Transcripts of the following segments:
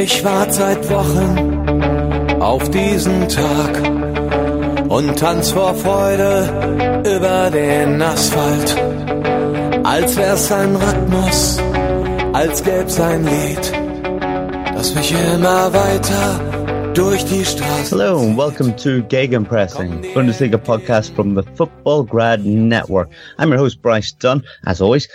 Ich warte seit Wochen auf diesen Tag und tanz vor Freude über den Asphalt. Als wär's ein Rhythmus, als gäb's ein Lied, das mich immer weiter durch die Straße. Hello and welcome to Gegenpressing, Bundesliga podcast from the Football Grad Network. I'm your host Bryce Dunn. As always,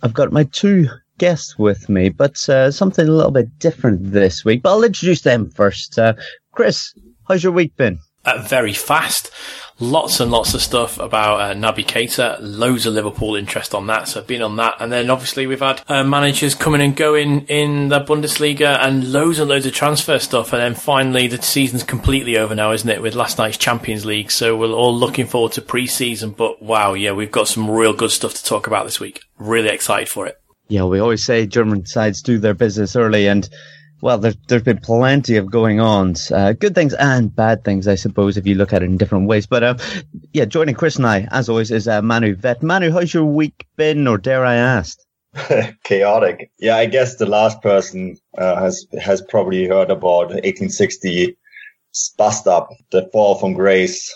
I've got my two guests with me, but uh, something a little bit different this week. But I'll introduce them first. Uh, Chris, how's your week been? Uh, very fast. Lots and lots of stuff about uh, Naby Keita. Loads of Liverpool interest on that. So I've been on that. And then obviously we've had uh, managers coming and going in the Bundesliga and loads and loads of transfer stuff. And then finally the season's completely over now, isn't it? With last night's Champions League. So we're all looking forward to pre-season. But wow, yeah, we've got some real good stuff to talk about this week. Really excited for it. Yeah, we always say German sides do their business early and well, there's, there's been plenty of going on. Uh, good things and bad things, I suppose, if you look at it in different ways. But, uh, yeah, joining Chris and I, as always, is uh, Manu Veth. Manu, how's your week been, or dare I ask? Chaotic. Yeah, I guess the last person uh, has has probably heard about 1860 bust up, the fall from grace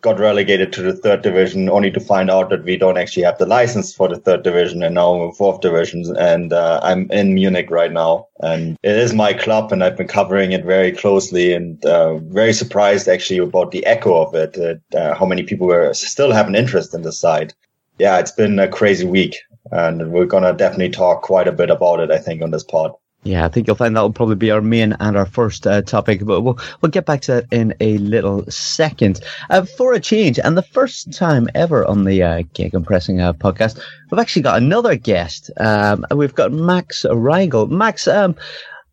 got relegated to the third division only to find out that we don't actually have the license for the third division and now we're fourth division. And uh, i'm in munich right now. And it is my club and i've been covering it very closely and uh, very surprised actually about the echo of it uh, how many people were still have an interest in the side. Yeah it's been a crazy week and we're gonna definitely talk quite a bit about it i think on this pod yeah, I think you'll find that will probably be our main and our first uh, topic, but we'll we'll get back to that in a little second. Uh, for a change, and the first time ever on the uh, Gegenpressing uh, podcast, we've actually got another guest. Um, we've got Max Reigl. Max, um,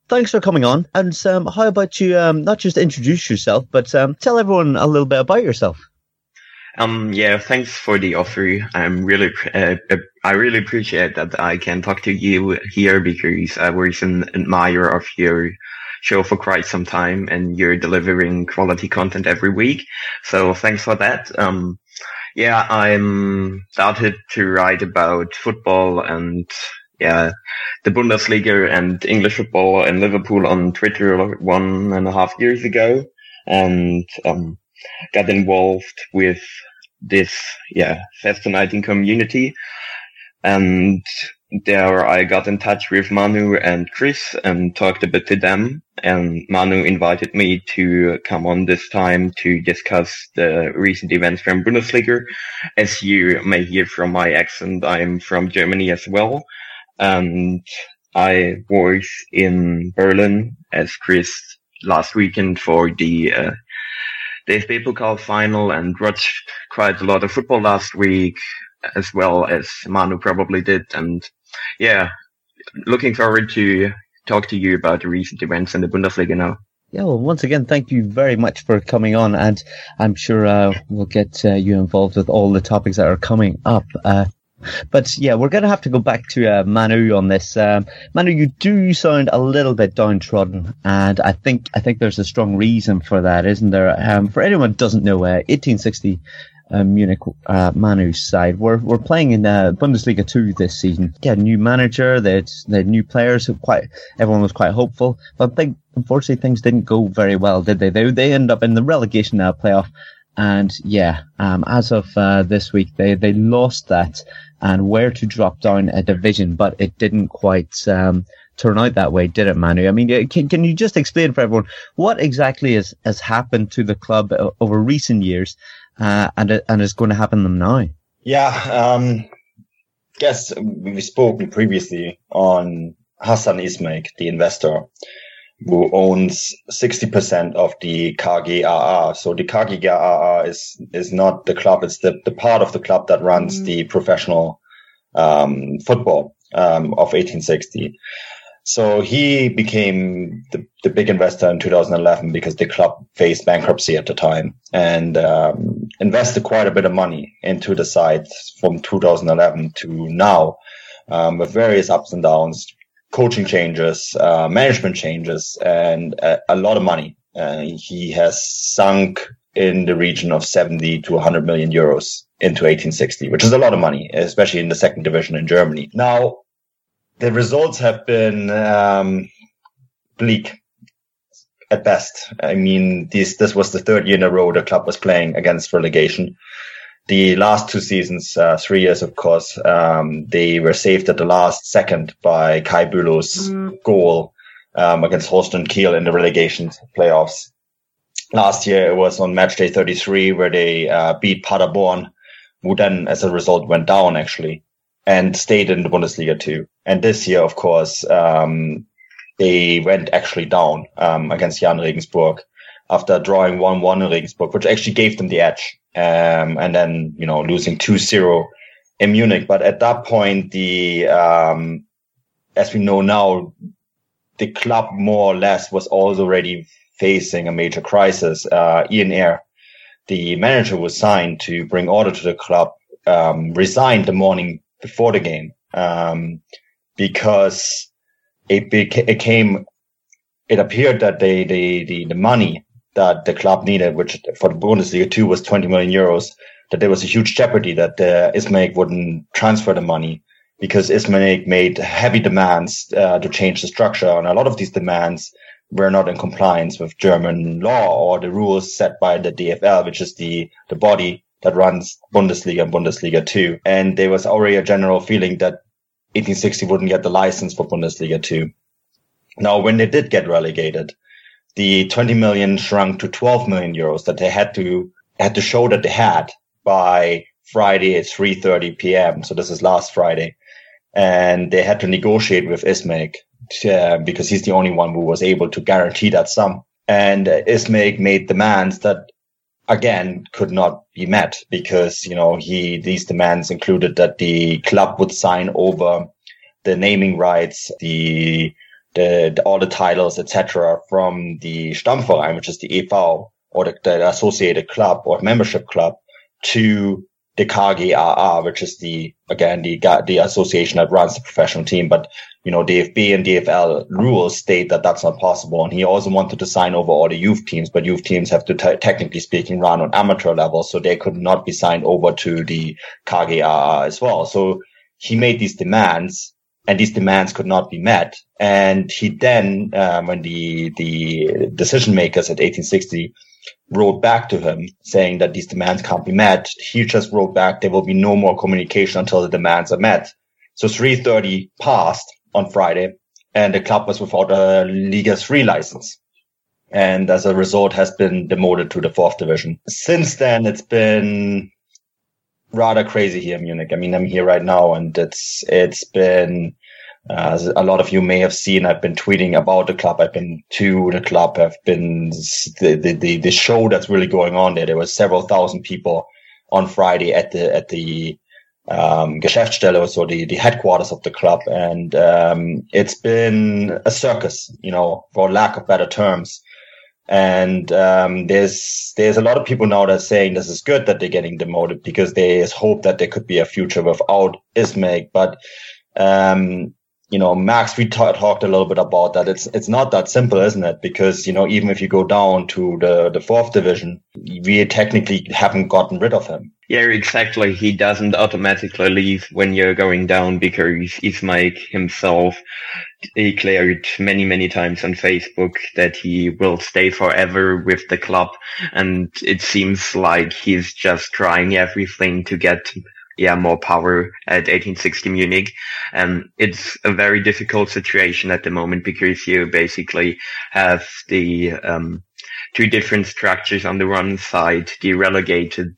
thanks for coming on. And um, how about you um, not just introduce yourself, but um, tell everyone a little bit about yourself. Um, yeah, thanks for the offer. I'm really, uh, I really appreciate that I can talk to you here because I was an admirer of your show for quite some time and you're delivering quality content every week. So thanks for that. Um, yeah, I'm started to write about football and yeah, the Bundesliga and English football in Liverpool on Twitter one and a half years ago. And, um, got involved with this, yeah, fascinating community. And there I got in touch with Manu and Chris and talked a bit to them. And Manu invited me to come on this time to discuss the recent events from Bundesliga. As you may hear from my accent, I'm from Germany as well. And I was in Berlin as Chris last weekend for the uh, DFB Pokal final and watched quite a lot of football last week, as well as Manu probably did. And yeah, looking forward to talk to you about the recent events in the Bundesliga now. Yeah, well, once again, thank you very much for coming on, and I'm sure uh, we'll get uh, you involved with all the topics that are coming up. Uh, but yeah, we're going to have to go back to uh, Manu on this. Um, Manu, you do sound a little bit downtrodden, and I think I think there's a strong reason for that, isn't there? Um, for anyone who doesn't know, uh, 1860 uh, Munich uh, Manu's side. We're we're playing in uh, Bundesliga two this season. Yeah, new manager. They new players. Quite everyone was quite hopeful, but I think unfortunately things didn't go very well, did they? They they end up in the relegation now playoff. And yeah, um, as of uh, this week, they, they lost that and were to drop down a division, but it didn't quite um, turn out that way, did it, Manu? I mean, uh, can, can you just explain for everyone what exactly has, has happened to the club over recent years uh, and, and is going to happen to them now? Yeah, um, guess we've spoken previously on Hassan Ismaik, the investor. Who owns 60% of the KGaA. So the KGaA is, is not the club. It's the, the part of the club that runs mm. the professional, um, football, um, of 1860. So he became the, the big investor in 2011 because the club faced bankruptcy at the time and um, invested quite a bit of money into the site from 2011 to now um, with various ups and downs, coaching changes, uh, management changes, and a, a lot of money. Uh, he has sunk in the region of 70 to 100 million euros into 1860, which is a lot of money, especially in the second division in Germany. Now, the results have been um, bleak at best. I mean, this this was the third year in a row the club was playing against relegation. The last two seasons, uh, three years, of course, um, they were saved at the last second by Kai Bülow's mm. goal um, against Holstein Kiel in the relegation playoffs. Last year, it was on match day 33 where they uh, beat Paderborn, who then, as a result, went down actually and stayed in the Bundesliga too. And this year, of course, um, they went actually down um, against Jahn Regensburg after drawing 1-1 in Regensburg, which actually gave them the edge. Um, and then, you know, losing 2-0 in Munich. But at that point, the, um, as we know now, the club more or less was already facing a major crisis. Uh, Ian Ayre, the manager was signed to bring order to the club, um, resigned the morning before the game, um, because it, beca- it appeared that they, the, the, the money that the club needed, which for the Bundesliga 2 was 20 million euros, that there was a huge jeopardy that uh, Ismaik wouldn't transfer the money because Ismaik made heavy demands uh, to change the structure. And a lot of these demands were not in compliance with German law or the rules set by the DFL, which is the, the body that runs Bundesliga and Bundesliga 2. And there was already a general feeling that 1860 wouldn't get the license for Bundesliga 2. Now, when they did get relegated, the 20 million shrunk to 12 million euros that they had to had to show that they had by Friday at 3:30 p.m. So this is last Friday, and they had to negotiate with Ismaik uh, because he's the only one who was able to guarantee that sum. And uh, made demands that again could not be met because you know he these demands included that the club would sign over the naming rights, the the, the all the titles, etc., from the Stammverein, which is the EV or the, the associated club or membership club, to the KGaA, which is the again the the association that runs the professional team. But you know, DFB and DFL rules state that that's not possible. And he also wanted to sign over all the youth teams, but youth teams have to t- technically speaking run on amateur level, so they could not be signed over to the KGaA as well. So he made these demands and these demands could not be met. And he then, um, when the, the decision makers at 1860 wrote back to him saying that these demands can't be met, he just wrote back, there will be no more communication until the demands are met. So 330 passed on Friday and the club was without a Liga 3 license. And as a result has been demoted to the fourth division. Since then, it's been rather crazy here in Munich. I mean, I'm here right now and it's, it's been, uh, a lot of you may have seen, I've been tweeting about the club. I've been to the club. I've been the, the, the, the show that's really going on there. There were several thousand people on Friday at the, at the, um, Geschäftsstelle, so the, the headquarters of the club. And, um, it's been a circus, you know, for lack of better terms. And um, there's there's a lot of people now that are saying this is good that they're getting demoted because there's hope that there could be a future without Ismaik. But um, you know, Max, we t- talked a little bit about that. It's it's not that simple, isn't it? Because you know, even if you go down to the the fourth division, we technically haven't gotten rid of him. Yeah, exactly. He doesn't automatically leave when you're going down because Ismaik himself declared many, many times on Facebook that he will stay forever with the club. And it seems like he's just trying everything to get yeah, more power at 1860 Munich. And it's a very difficult situation at the moment because you basically have the, um, two different structures on the one side, the relegated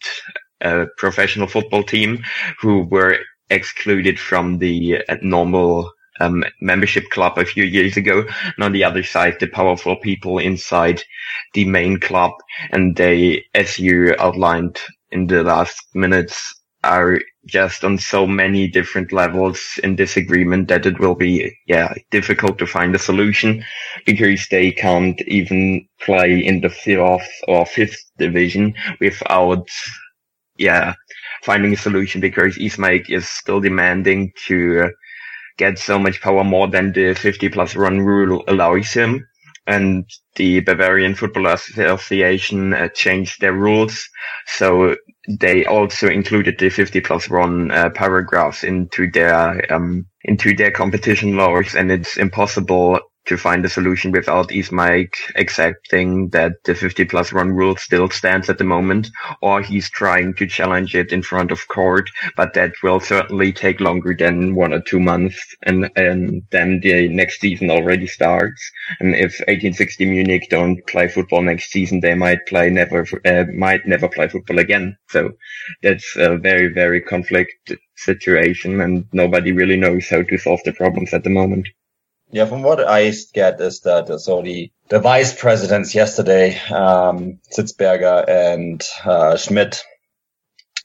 uh, professional football team who were excluded from the uh, normal um, membership club a few years ago. And on the other side, the powerful people inside the main club. And they, as you outlined in the last minutes, are just on so many different levels in disagreement that it will be, yeah, difficult to find a solution because they can't even play in the fourth or fifth division without, yeah, finding a solution because Ismaik is still demanding to get so much power more than the 50 plus one rule allows him. And the Bavarian Football Association uh, changed their rules. So they also included the 50 one uh, paragraphs into their, um, into their competition laws. And it's impossible to find a solution without Ismaik accepting that the 50 one rule still stands at the moment, or he's trying to challenge it in front of court, but that will certainly take longer than one or two months, and, and then the next season already starts. And if 1860 Munich don't play football next season, they might play never, uh, might never play football again. So that's a very, very conflict situation, and nobody really knows how to solve the problems at the moment. Yeah, from what I get is that so the the vice presidents yesterday, um, Sitzberger and uh, Schmidt,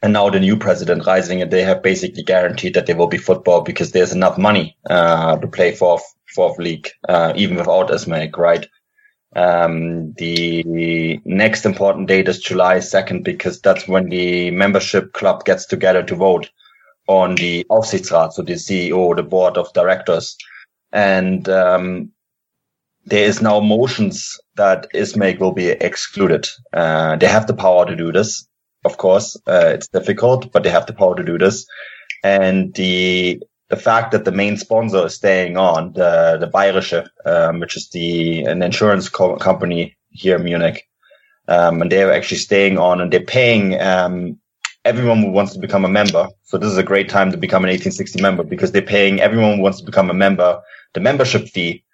and now the new president Reisinger, they have basically guaranteed that there will be football because there's enough money uh, to play fourth fourth league, uh, even without Ismaik, right? Um, the next important date is July 2nd because that's when the membership club gets together to vote on the Aufsichtsrat, so the CEO, the board of directors and um, there is now motions that Ismaik will be excluded. Uh, they have the power to do this. Of course, uh, it's difficult, but they have the power to do this. And the the fact that the main sponsor is staying on, the the Bayerische, um, which is the an insurance co- company here in Munich, um, and they're actually staying on, and they're paying um, everyone who wants to become a member. So this is a great time to become an 1860 member because they're paying everyone who wants to become a member the membership fee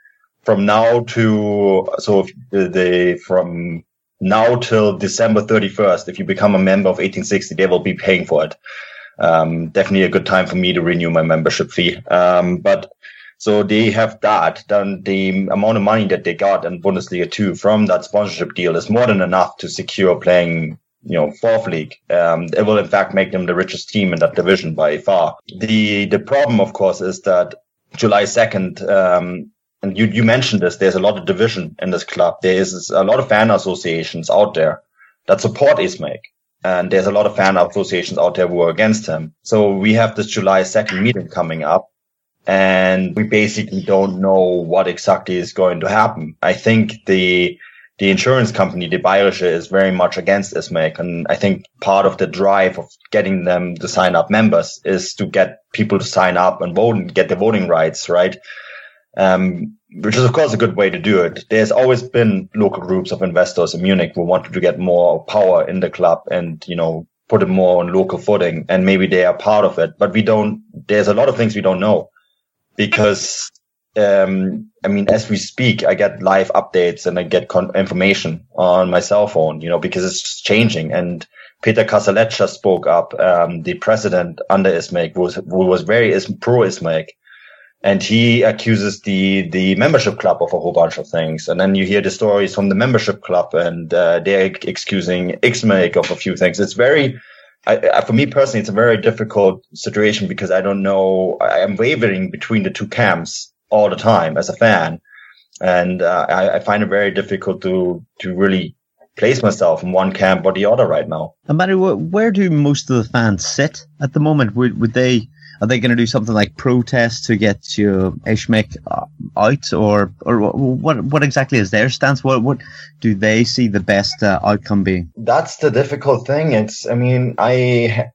from now to so the, from now till December 31st. If you become a member of 1860, they will be paying for it. Um, definitely a good time for me to renew my membership fee. Um, but so they have that. Then the amount of money that they got in Bundesliga 2 from that sponsorship deal is more than enough to secure playing you know, fourth league. Um, it will in fact make them the richest team in that division by far. The the problem, of course, is that July 2nd, um, and you, you mentioned this, there's a lot of division in this club. There is a lot of fan associations out there that support Ismaik. And there's a lot of fan associations out there who are against him. So we have this July 2nd meeting coming up and we basically don't know what exactly is going to happen. I think the the insurance company, the Bayerische, is very much against Ismaik. And I think part of the drive of getting them to sign up members is to get people to sign up and vote and get the voting rights, right? Um, which is of course a good way to do it. There's always been local groups of investors in Munich who wanted to get more power in the club and, you know, put it more on local footing and maybe they are part of it, but we don't, there's a lot of things we don't know because um, I mean, as we speak, I get live updates and I get con- information on my cell phone, you know, because it's changing. And Peter Cassalette spoke up, um, the president under Ismaik, who was, who was very is- pro Ismaik. And he accuses the, the membership club of a whole bunch of things. And then you hear the stories from the membership club and, uh, they're excusing Ismaik of a few things. It's very, I, for me personally, it's a very difficult situation because I don't know. I am wavering between the two camps all the time as a fan. And uh, I, I, find it very difficult to to really place myself in one camp or the other right now. And Manu, where do most of the fans sit at the moment? Would, would they are they going to do something like protest to get your Ismaik uh, out, or or what what exactly is their stance? What what do they see the best uh, outcome being? That's the difficult thing. It's I mean I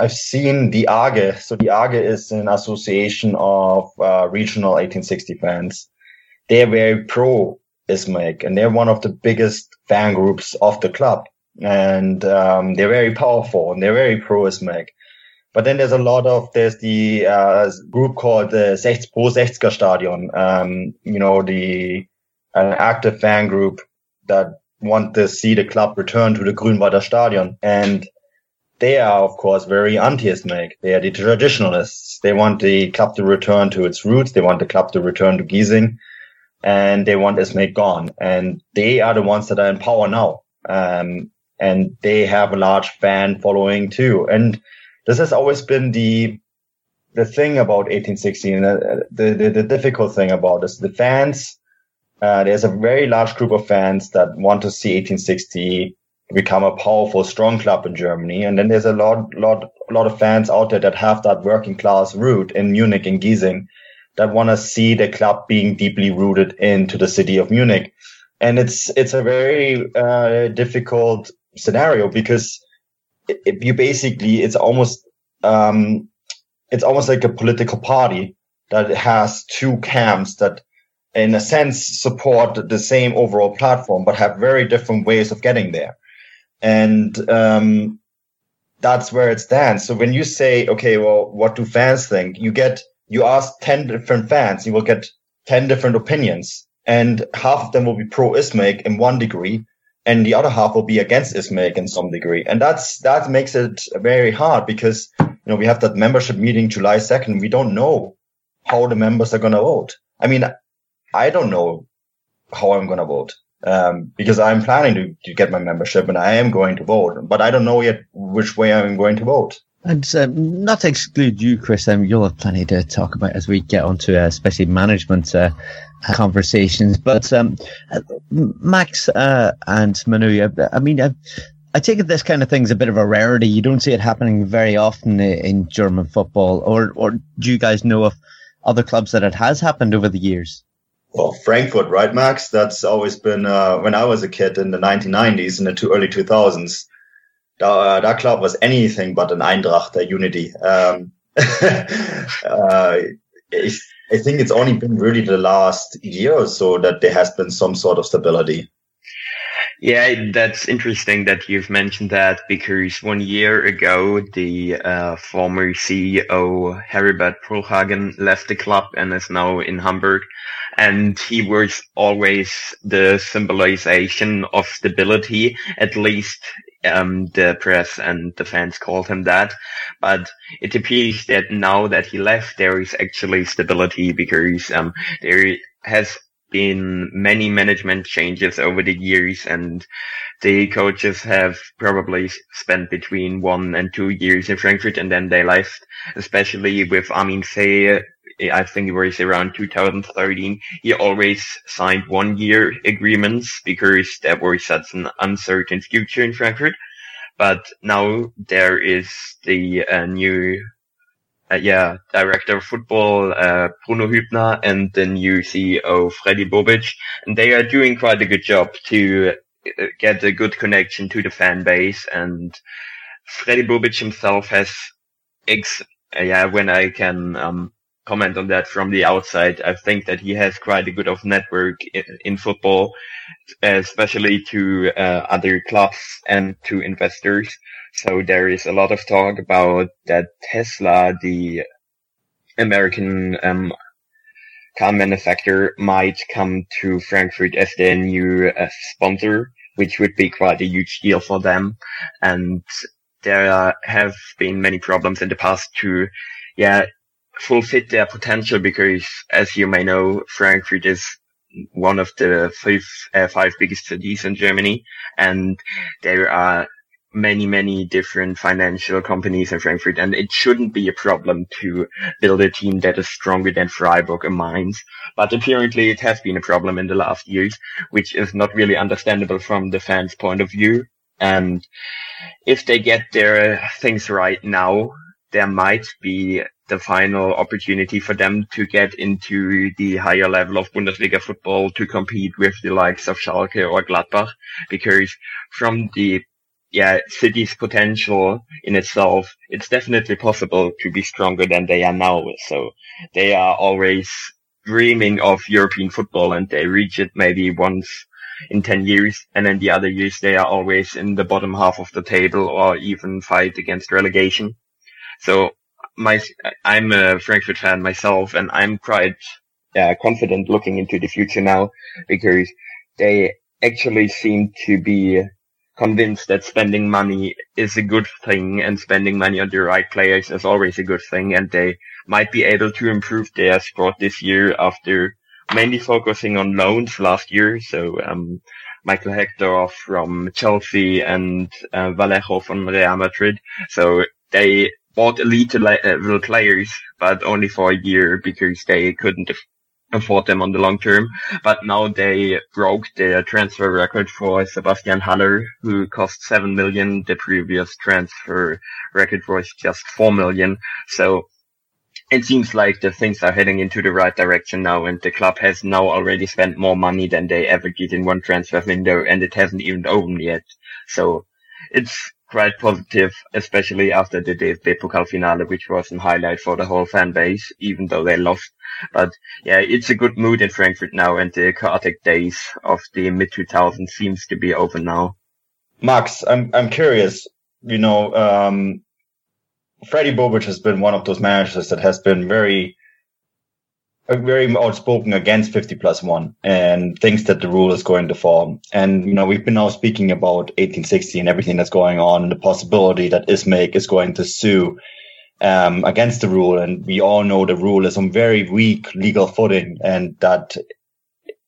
I've seen the AGE. So the AGE is an association of uh, regional 1860 fans. They're very pro Ismaik and they're one of the biggest fan groups of the club. And um, they're very powerful and they're very pro Ismaik. But then there's a lot of, there's the uh, group called the Sechs Pro Sechsker Stadion. Um, you know, the an active fan group that want to see the club return to the Grünwalder Stadion. And they are, of course, very anti-Ismaik. They are the traditionalists. They want the club to return to its roots. They want the club to return to Giesing and they want Ismail gone. And they are the ones that are in power now. Um, and they have a large fan following too. And this has always been the, the thing about 1816, uh, the, the, the difficult thing about this, the fans, uh, there's a very large group of fans that want to see 1860 become a powerful, strong club in Germany. And then there's a lot, lot, lot of fans out there that have that working class root in Munich and Giesing that want to see the club being deeply rooted into the city of Munich. And it's, it's a very, uh, difficult scenario because you basically, it's almost, um, it's almost like a political party that has two camps that in a sense support the same overall platform, but have very different ways of getting there and um, that's where it stands. So when you say, okay, well, what do fans think? You get you ask ten different fans, you will get ten different opinions, and half of them will be pro Ismaik in one degree, and the other half will be against Ismaik in some degree, and that's that makes it very hard because you know we have that membership meeting July second. We don't know how the members are going to vote. I mean, I don't know how I'm going to vote um, because I'm planning to, to get my membership and I am going to vote, but I don't know yet which way I'm going to vote. And um, not to exclude you, Chris, um, you'll have plenty to talk about as we get onto uh, especially management uh, conversations. But um, uh, Max uh, and Manu, uh, I mean, I, I take it this kind of thing's a bit of a rarity. You don't see it happening very often in German football, or or do you guys know of other clubs that it has happened over the years? Well, Frankfurt, right, Max? That's always been uh, when I was a kid in the 1990s and the two, early 2000s. Uh, that club was anything but an Eintracht, a unity. Um, uh, I, think it's only been really the last year or so that there has been some sort of stability. Yeah, that's interesting that you've mentioned that because one year ago, the uh, former CEO Heribert Bruchhagen left the club and is now in Hamburg and he was always the symbolization of stability. At least um, the press and the fans called him that. But it appears that now that he left, there is actually stability because um, there has been many management changes over the years and the coaches have probably spent between one and two years in Frankfurt and then they left, especially with Armin Veh I think it was around 2013, he always signed one year agreements because there was such an uncertain future in Frankfurt. But now there is the uh, new, uh, yeah, director of football, uh, Bruno Hübner and the new CEO, Freddy Bobic. And they are doing quite a good job to uh, get a good connection to the fan base. And Freddy Bobic himself has ex, uh, yeah, when I can, um, comment on that from the outside. I think that he has quite a good of network in, in football, especially to uh, other clubs and to investors. So there is a lot of talk about that Tesla, the American um, car manufacturer, might come to Frankfurt as their new uh, sponsor, which would be quite a huge deal for them. And there have been many problems in the past to, yeah, fulfill their potential because, as you may know, Frankfurt is one of the five, uh, five biggest cities in Germany, and there are many, many different financial companies in Frankfurt, and it shouldn't be a problem to build a team that is stronger than Freiburg and Mainz. But apparently it has been a problem in the last years, which is not really understandable from the fans' point of view. And if they get their things right now, there might be the final opportunity for them to get into the higher level of Bundesliga football to compete with the likes of Schalke or Gladbach, because from the yeah, city's potential in itself, it's definitely possible to be stronger than they are now. So they are always dreaming of European football and they reach it maybe once in 10 years. And then the other years they are always in the bottom half of the table or even fight against relegation. So my I'm a Frankfurt fan myself, and I'm quite uh, confident looking into the future now because they actually seem to be convinced that spending money is a good thing and spending money on the right players is always a good thing and they might be able to improve their squad this year after mainly focusing on loans last year. So, um, Michael Hector from Chelsea and uh, Vallejo from Real Madrid. So they bought elite uh, level players, but only for a year because they couldn't afford them on the long term. But now they broke their transfer record for Sebastian Haller, who cost seven million. The previous transfer record was just four million. So it seems like the things are heading into the right direction now and the club has now already spent more money than they ever did in one transfer window and it hasn't even opened yet. So it's quite positive, especially after the DFB Pokal finale, which was a highlight for the whole fan base, even though they lost. But yeah, it's a good mood in Frankfurt now, and the chaotic days of the mid 2000s seems to be over now. Max, I'm I'm curious. You know, um, Freddy Bobic has been one of those managers that has been very very outspoken against 50 plus one and thinks that the rule is going to fall. And, you know, we've been now speaking about 1860 and everything that's going on and the possibility that Ismaik is going to sue um, against the rule. And we all know the rule is on very weak legal footing and that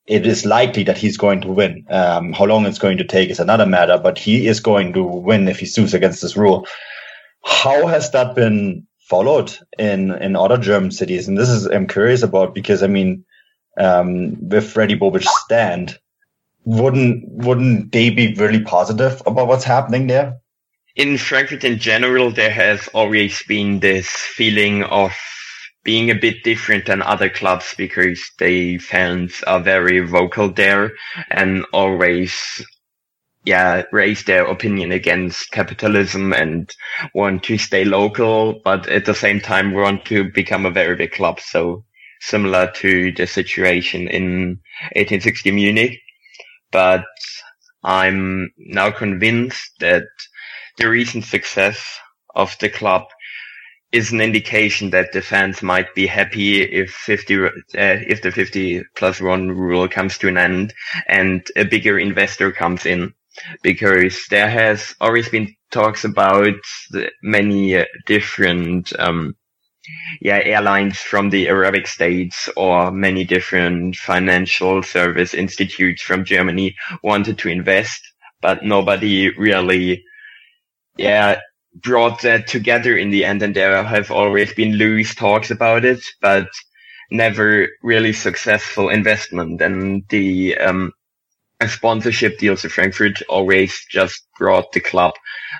it is likely that he's going to win. Um, how long it's going to take is another matter, but he is going to win if he sues against this rule. How has that been followed in in other German cities. And this is I'm curious about because I mean, um, with Freddy Bobic's stand, wouldn't wouldn't they be really positive about what's happening there? In Frankfurt in general, there has always been this feeling of being a bit different than other clubs because the fans are very vocal there and always yeah, raise their opinion against capitalism and want to stay local, but at the same time want to become a very big club. So similar to the situation in 1860 Munich. But I'm now convinced that the recent success of the club is an indication that the fans might be happy if 50, uh, if the 50 plus one rule comes to an end and a bigger investor comes in because there has always been talks about many uh, different um, yeah airlines from the Arabic states or many different financial service institutes from Germany wanted to invest, but nobody really yeah brought that together in the end, and there have always been loose talks about it, but never really successful investment. And the um, sponsorship deals in Frankfurt always just brought the club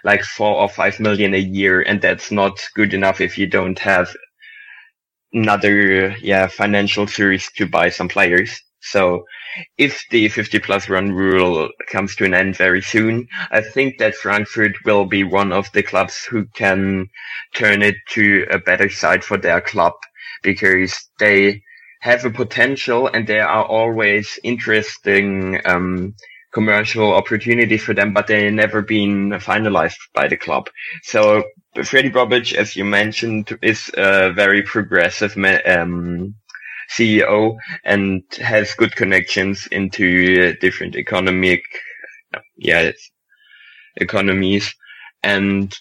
like four or five million a year, and that's not good enough if you don't have another yeah financial series to buy some players. So if the 50 plus one rule comes to an end very soon, I think that Frankfurt will be one of the clubs who can turn it to a better side for their club because they have a potential and there are always interesting um, commercial opportunities for them, but they never been finalized by the club. So Freddy Bobic, as you mentioned, is a very progressive um, CEO and has good connections into different economic, yeah, economies. And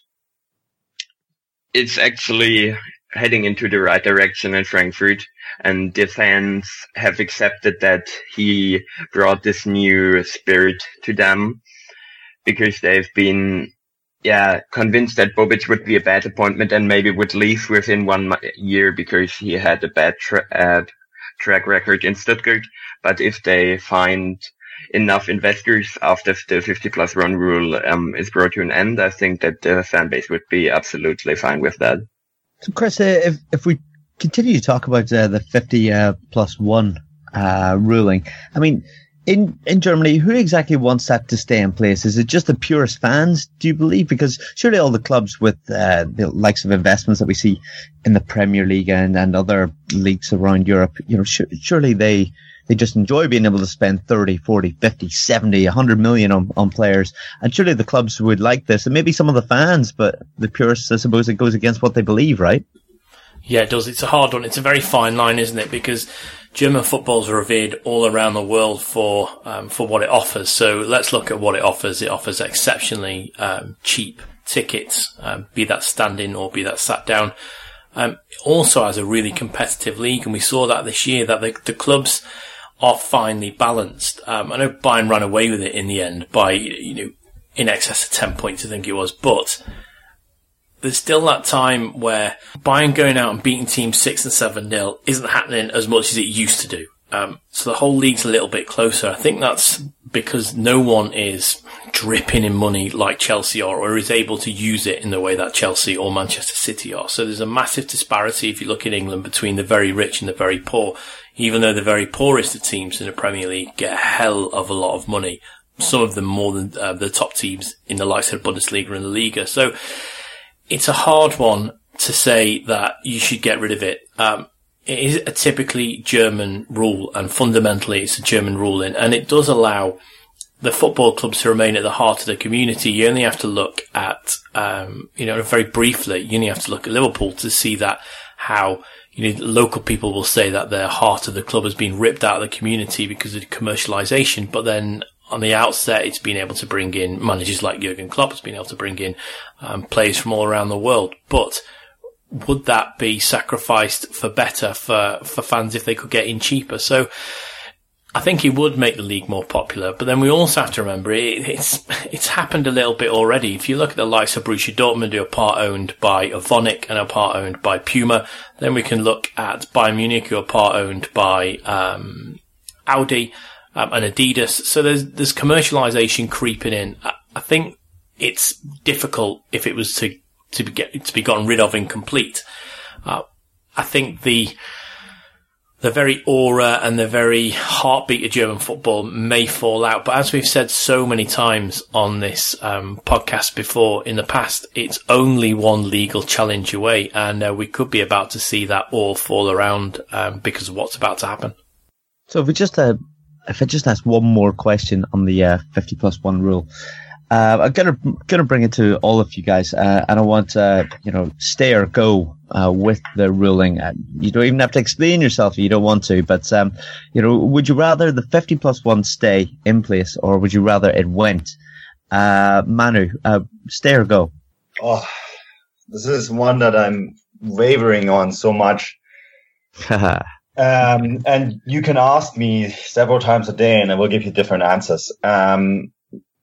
it's actually heading into the right direction in Frankfurt and the fans have accepted that he brought this new spirit to them because they've been yeah convinced that Bobic would be a bad appointment and maybe would leave within one year because he had a bad tra- uh, track record in Stuttgart. But if they find enough investors after the 50 plus one rule um, is brought to an end, I think that the fan base would be absolutely fine with that. So, Chris, uh, if if we continue to talk about uh, the 50 uh, plus one uh, ruling, I mean, in in Germany, who exactly wants that to stay in place? Is it just the purest fans? Do you believe? Because surely all the clubs with uh, the likes of investments that we see in the Premier League and, and other leagues around Europe, you know, sh- surely they they just enjoy being able to spend 30, 40, 50, 70, 100 million on, on players. And surely the clubs would like this and maybe some of the fans, but the purists, I suppose it goes against what they believe, right? Yeah, it does. It's a hard one. It's a very fine line, isn't it? Because German football is revered all around the world for um, for what it offers. So let's look at what it offers. It offers exceptionally um, cheap tickets, um, be that standing or be that sat down. Um, also has a really competitive league, and we saw that this year that the, the clubs are finely balanced. Um, I know Bayern ran away with it in the end by you know in excess of ten points, I think it was, but there's still that time where Bayern going out and beating teams six and seven nil isn't happening as much as it used to do. Um, so the whole league's a little bit closer. I think that's because no one is dripping in money like Chelsea are, or is able to use it in the way that Chelsea or Manchester City are. So there's a massive disparity if you look in England between the very rich and the very poor. Even though the very poorest of teams in the Premier League get a hell of a lot of money, some of them more than uh, the top teams in the likes of the Bundesliga and the Liga. So it's a hard one to say that you should get rid of it. Um, it is a typically German rule, and fundamentally, it's a German ruling, and it does allow the football clubs to remain at the heart of the community. You only have to look at, um, you know, very briefly, you only have to look at Liverpool to see that how you know, local people will say that the heart of the club has been ripped out of the community because of commercialization, but then on the outset, it's been able to bring in managers like Jurgen Klopp. It's been able to bring in um, players from all around the world. But would that be sacrificed for better for, for fans if they could get in cheaper? So I think it would make the league more popular. But then we also have to remember it, it's it's happened a little bit already. If you look at the likes of Borussia Dortmund, who are part owned by Evonik and are part owned by Puma, then we can look at Bayern Munich, who are part owned by um, Audi um, and Adidas. So there's there's commercialization creeping in. I, I, think it's difficult if it was to to be get, to be gotten rid of and complete. Uh, I think the the very aura and the very heartbeat of German football may fall out. But as we've said so many times on this um, podcast before in the past, it's only one legal challenge away, and uh, we could be about to see that all fall around um, because of what's about to happen. So if we just uh, if I just ask one more question on the uh, 50 plus one rule, uh, I'm gonna gonna bring it to all of you guys, uh, and I want uh, you know stay or go uh, with the ruling. Uh, you don't even have to explain yourself if you don't want to, but um, you know, would you rather the 50 plus one stay in place, or would you rather it went? Uh, Manu, stay or go? Oh, this is one that I'm wavering on so much. Um, and you can ask me several times a day and I will give you different answers. Um,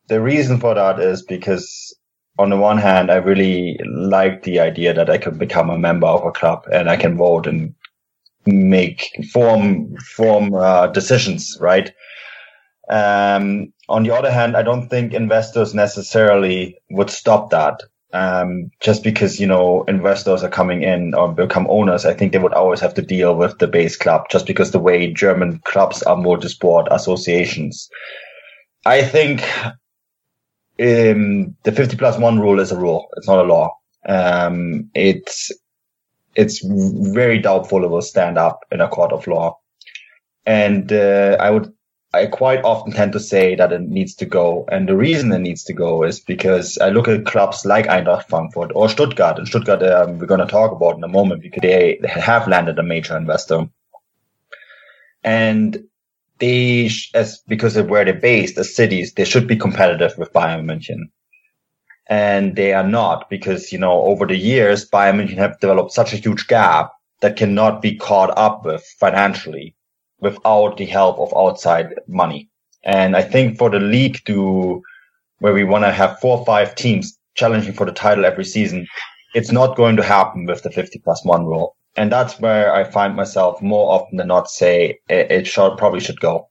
the reason for that is because on the one hand, I really like the idea that I can become a member of a club and I can vote and make form, form, uh, decisions, right? Um, on the other hand, I don't think investors necessarily would stop that um, just because you know investors are coming in or become owners, I think they would always have to deal with the base club, just because the way German clubs are multi-sport associations. I think um, the 50 plus one rule is a rule; it's not a law. Um, it's it's very doubtful it will stand up in a court of law, and uh, I would I quite often tend to say that it needs to go. And the reason it needs to go is because I look at clubs like Eintracht Frankfurt or Stuttgart. And Stuttgart, um, we're going to talk about in a moment because they, have landed a major investor. And they, as because of where they're based, as cities, they should be competitive with Bayern München. And they are not because, you know, over the years, Bayern München have developed such a huge gap that cannot be caught up with financially without the help of outside money. And I think for the league to where we want to have four or five teams challenging for the title every season, it's not going to happen with the 50 plus one rule. And that's where I find myself more often than not say it, it should, probably should go.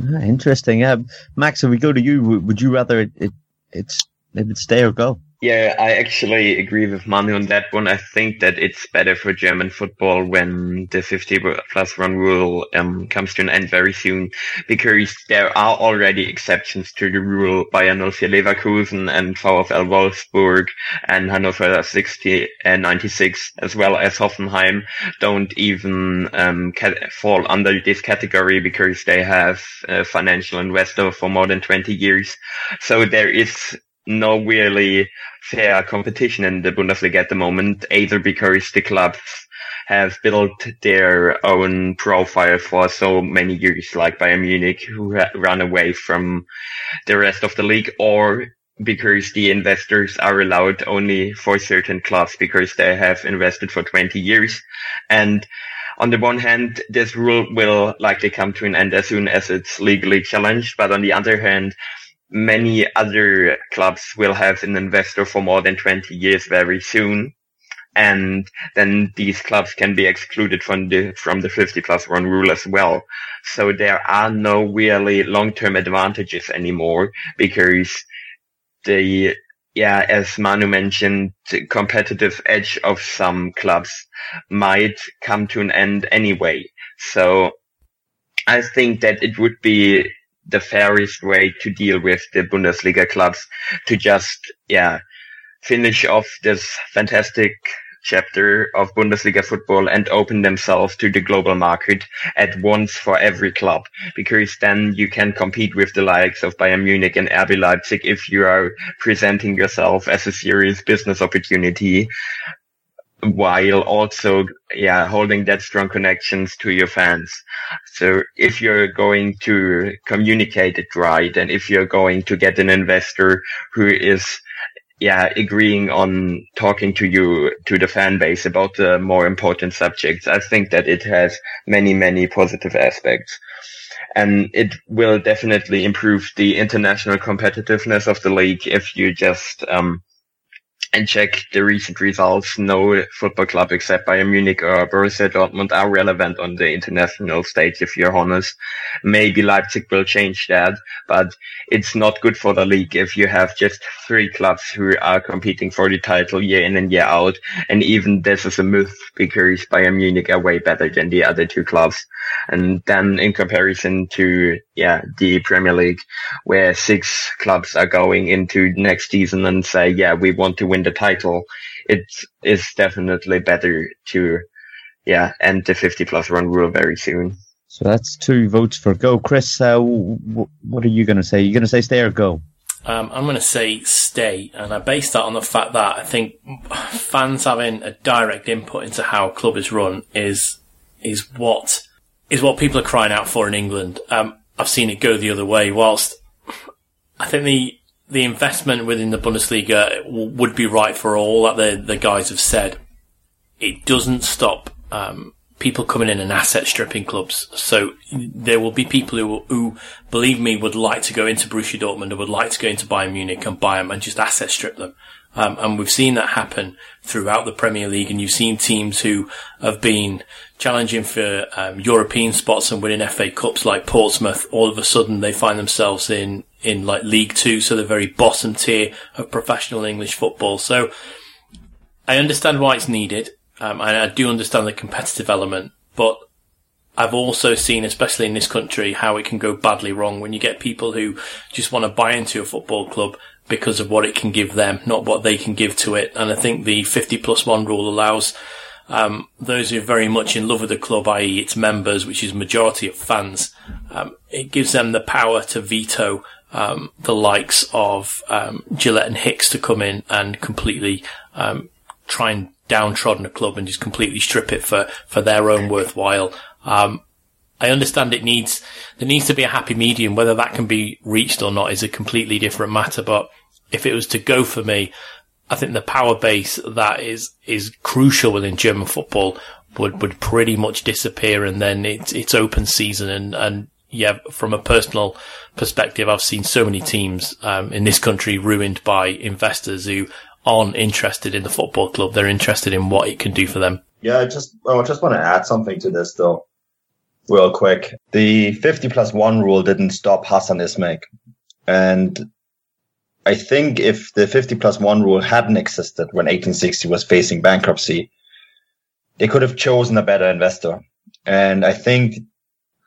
Ah, interesting. Uh, Max, if we go to you, would you rather it, it, it's, it would stay or go? Yeah, I actually agree with Manu on that one. I think that it's better for German football when the 50 plus one rule um, comes to an end very soon, because there are already exceptions to the rule. Bayer 04 Leverkusen and VfL Wolfsburg and Hannover 60 and 96, as well as Hoffenheim, don't even um, fall under this category because they have a financial investor for more than 20 years. So there is no really fair competition in the Bundesliga at the moment, either because the clubs have built their own profile for so many years, like Bayern Munich, who run away from the rest of the league, or because the investors are allowed only for certain clubs because they have invested for 20 years. And on the one hand, this rule will likely come to an end as soon as it's legally challenged. But on the other hand, many other clubs will have an investor for more than 20 years very soon. And then these clubs can be excluded from the, from the 50 plus one rule as well. So there are no really long-term advantages anymore because the yeah, as Manu mentioned, the competitive edge of some clubs might come to an end anyway. So I think that it would be the fairest way to deal with the Bundesliga clubs to just, yeah, finish off this fantastic chapter of Bundesliga football and open themselves to the global market at once for every club, because then you can compete with the likes of Bayern Munich and RB Leipzig if you are presenting yourself as a serious business opportunity while also yeah holding that strong connections to your fans so if you're going to communicate it right and if you're going to get an investor who is yeah, agreeing on talking to you, to the fan base about the more important subjects. I think that it has many, many positive aspects. And it will definitely improve the international competitiveness of the league if you just, um, and check the recent results. No football club except Bayern Munich or Borussia Dortmund are relevant on the international stage, if you're honest. Maybe Leipzig will change that, but it's not good for the league if you have just three clubs who are competing for the title year in and year out. And even this is a myth because Bayern Munich are way better than the other two clubs. And then in comparison to, yeah, the Premier League, where six clubs are going into next season and say, yeah, we want to win the title, it is definitely better to, yeah, end the 50 plus run rule very soon. So that's two votes for go. Chris, uh, w- what are you going to say? You're going to say stay or go? Um, I'm going to say stay, and I base that on the fact that I think fans having a direct input into how a club is run is is what is what people are crying out for in England. Um, I've seen it go the other way. Whilst I think the the investment within the Bundesliga would be right for all that the the guys have said, it doesn't stop um, people coming in and asset stripping clubs. So there will be people who, who believe me would like to go into Borussia Dortmund or would like to go into Bayern Munich and buy them and just asset strip them. Um, and we've seen that happen throughout the Premier League, and you've seen teams who have been challenging for um, European spots and winning FA Cups, like Portsmouth. All of a sudden, they find themselves in in like League Two, so the very bottom tier of professional English football. So I understand why it's needed, um, and I do understand the competitive element, but I've also seen, especially in this country, how it can go badly wrong when you get people who just want to buy into a football club because of what it can give them, not what they can give to it. And I think the 50 plus one rule allows um, those who are very much in love with the club, i.e. its members, which is majority of fans, um, it gives them the power to veto um, the likes of um, Gillett and Hicks to come in and completely um, try and downtrodden a club and just completely strip it for, for their own worthwhile. Um, I understand it needs, there needs to be a happy medium. Whether that can be reached or not is a completely different matter. But if it was to go for me, I think the power base that is, is crucial within German football would, would pretty much disappear and then it's, it's open season and, and yeah, from a personal perspective, I've seen so many teams, um, in this country ruined by investors who aren't interested in the football club. They're interested in what it can do for them. Yeah, I just, I just want to add something to this though real quick. The 50 plus one rule didn't stop Hassan Ismaik. And I think if the 50 plus one rule hadn't existed when 1860 was facing bankruptcy, they could have chosen a better investor. And I think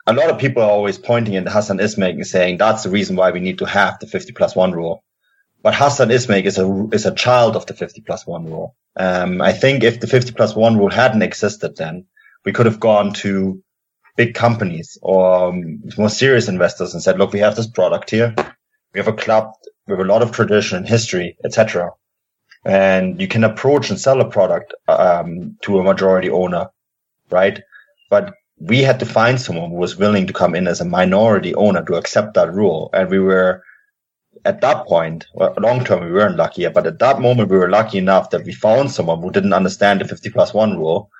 a lot of people are always pointing at Hassan Ismaik and saying that's the reason why we need to have the 50 plus one rule. But Hassan Ismaik is a, is a child of the 50 plus one rule. Um, I think if the 50 plus one rule hadn't existed then, we could have gone to big companies or um, more serious investors and said, look, we have this product here. We have a club with a lot of tradition and history, etc. And you can approach and sell a product um, to a majority owner right? But we had to find someone who was willing to come in as a minority owner to accept that rule. And we were at that point, well, long term, we weren't lucky, but at that moment, we were lucky enough that we found someone who didn't understand the 50 plus one rule,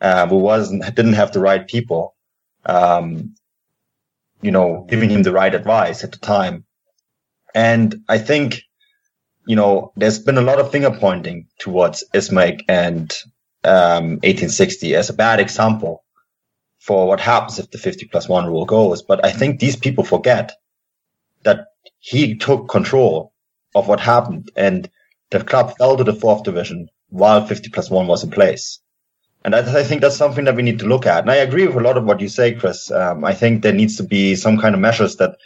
uh, who wasn't, didn't have the right people, um, you know, giving him the right advice at the time. And I think, you know, there's been a lot of finger pointing towards Ismaik and, um, 1860 as a bad example for what happens if the 50 plus one rule goes. But I think these people forget that he took control of what happened and the club fell to the fourth division while 50 plus one was in place. And I, I, think that's something that we need to look at. And I agree with a lot of what you say, Chris. Um, I think there needs to be some kind of measures that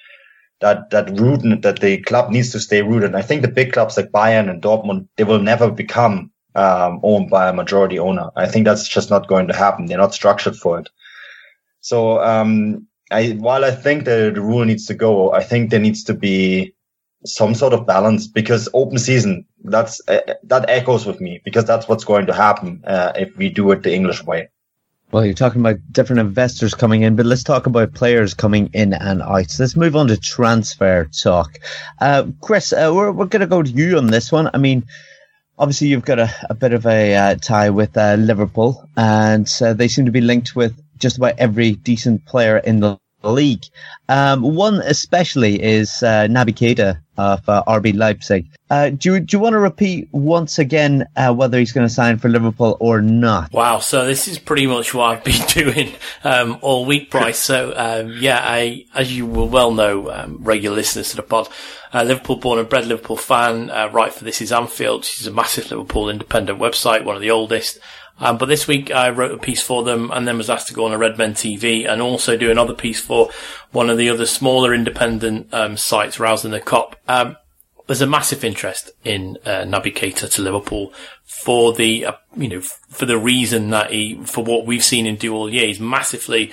that that root that the club needs to stay rooted. And I think the big clubs like Bayern and Dortmund they will never become um, owned by a majority owner. I think that's just not going to happen. They're not structured for it. So um, I, while I think that the rule needs to go, I think there needs to be some sort of balance because open season that's uh, that echoes with me because that's what's going to happen uh, if we do it the English way. Well, you're talking about different investors coming in, but let's talk about players coming in and out. So let's move on to transfer talk. Uh, Chris, uh, we're, we're going to go to you on this one. I mean, obviously you've got a, a bit of a uh, tie with uh, Liverpool, and they seem to be linked with just about every decent player in the league. Um, one especially is uh, Naby Keita of uh, RB Leipzig. Uh, do, you, do you want to repeat once again uh, whether he's going to sign for Liverpool or not? Wow, so this is pretty much what I've been doing um, all week, Bryce. So um, yeah, I, as you will well know, um, regular listeners to the pod, uh, Liverpool born and bred Liverpool fan. Uh, right for this is Anfield, which is a massive Liverpool independent website, one of the oldest. Um, but this week I wrote a piece for them and then was asked to go on a Redmen TV and also do another piece for one of the other smaller independent um, sites, Rousing the Kop. Um, there's a massive interest in uh, Naby Keita to Liverpool for the, uh, you know, for the reason that he, for what we've seen him do all year. He's massively,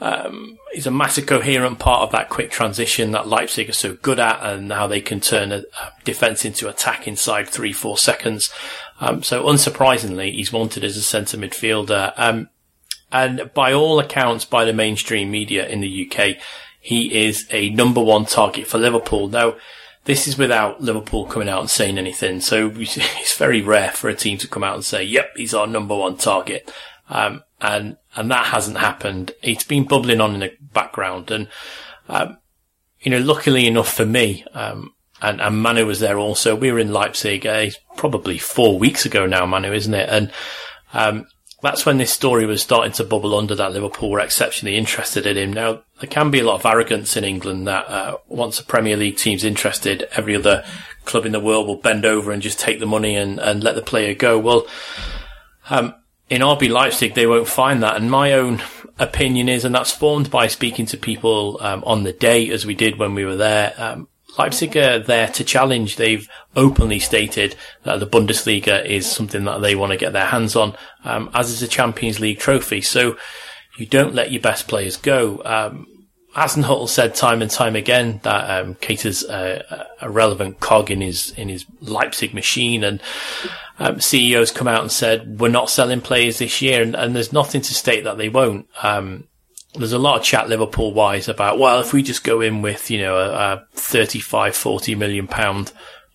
um, he's a massive coherent part of that quick transition that Leipzig are so good at and how they can turn a, defense into attack inside three, four seconds. Um, so unsurprisingly, he's wanted as a centre midfielder. Um, and by all accounts, by the mainstream media in the UK, he is a number one target for Liverpool. Now, this is without Liverpool coming out and saying anything. So it's very rare for a team to come out and say, yep, he's our number one target. Um, and, and that hasn't happened. It's been bubbling on in the background. And, um, you know, luckily enough for me, um, and, and Manu was there also. We were in Leipzig, uh, probably four weeks ago now, Manu, isn't it? And, um, that's when this story was starting to bubble under that Liverpool were exceptionally interested in him. Now, there can be a lot of arrogance in England that, uh, once a Premier League team's interested, every other club in the world will bend over and just take the money and, and let the player go. Well, um, in RB Leipzig, they won't find that. And my own opinion is, and that's formed by speaking to people, um, on the day as we did when we were there, um, Leipzig are there to challenge. They've openly stated that the Bundesliga is something that they want to get their hands on, um, as is a Champions League trophy. So you don't let your best players go. Um, Hasenhüttl said time and time again that um, Keita's a, a relevant cog in his in his Leipzig machine, and um, CEOs come out and said we're not selling players this year, and, and there's nothing to state that they won't. Um, there's a lot of chat Liverpool wise about, well, if we just go in with, you know, a, a 35, 40 million pound,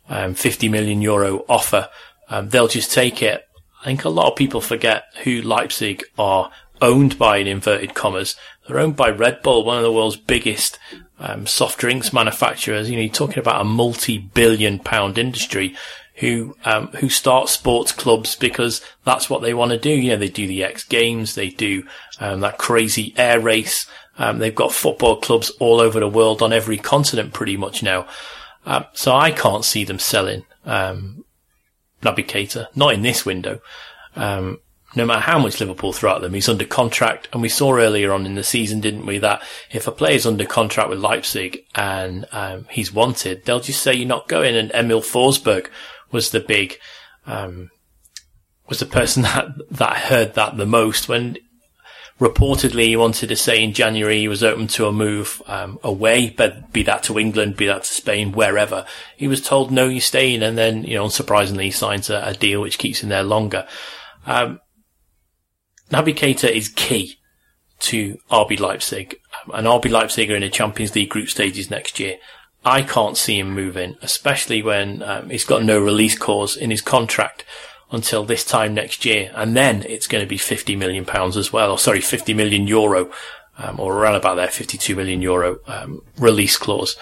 um, 50 million euro offer, um, they'll just take it. I think a lot of people forget who Leipzig are owned by in inverted commas. They're owned by Red Bull, one of the world's biggest um, soft drinks manufacturers. You know, you're talking about a multi-billion pound industry who um, who start sports clubs because that's what they want to do. You know, they do the X Games, they do um, that crazy air race. Um, they've got football clubs all over the world on every continent pretty much now. Um, so I can't see them selling um, Naby Keita, not in this window. Um, no matter how much Liverpool throw at them, he's under contract. And we saw earlier on in the season, didn't we, that if a player's under contract with Leipzig and um, he's wanted, they'll just say you're not going. And Emil Forsberg was the big, um, was the person that, that heard that the most when reportedly he wanted to say in January he was open to a move, um, away, but be that to England, be that to Spain, wherever. He was told, no, you're staying. And then, you know, unsurprisingly he signs a, a deal which keeps him there longer. Um, Naby Keita is key to RB Leipzig, and RB Leipzig are in the Champions League group stages next year. I can't see him moving, especially when um, he's got no release clause in his contract until this time next year, and then it's going to be 50 million pounds as well, or sorry, 50 million euro, um, or around about there, 52 million euro um, release clause.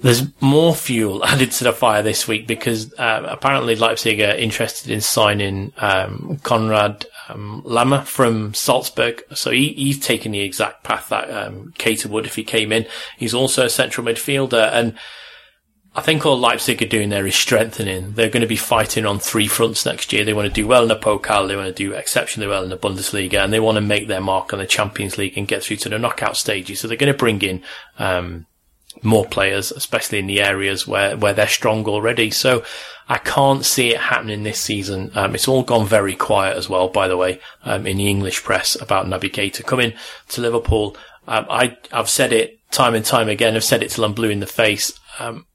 There's more fuel added to the fire this week because uh, apparently Leipzig are interested in signing um, Konrad um, from Salzburg. So he, he's taken the exact path that um, Keita would if he came in. He's also a central midfielder and I think all Leipzig are doing there is strengthening. They're going to be fighting on three fronts next year. They want to do well in the Pokal, they want to do exceptionally well in the Bundesliga, and they want to make their mark on the Champions League and get through to the knockout stages. So they're going to bring in um, more players, especially in the areas where, where they're strong already. So I can't see it happening this season. Um, it's all gone very quiet as well, by the way, um, in the English press about Naby Keita coming to Liverpool. Um, I, I've said it time and time again. I've said it till I'm blue in the face. Um,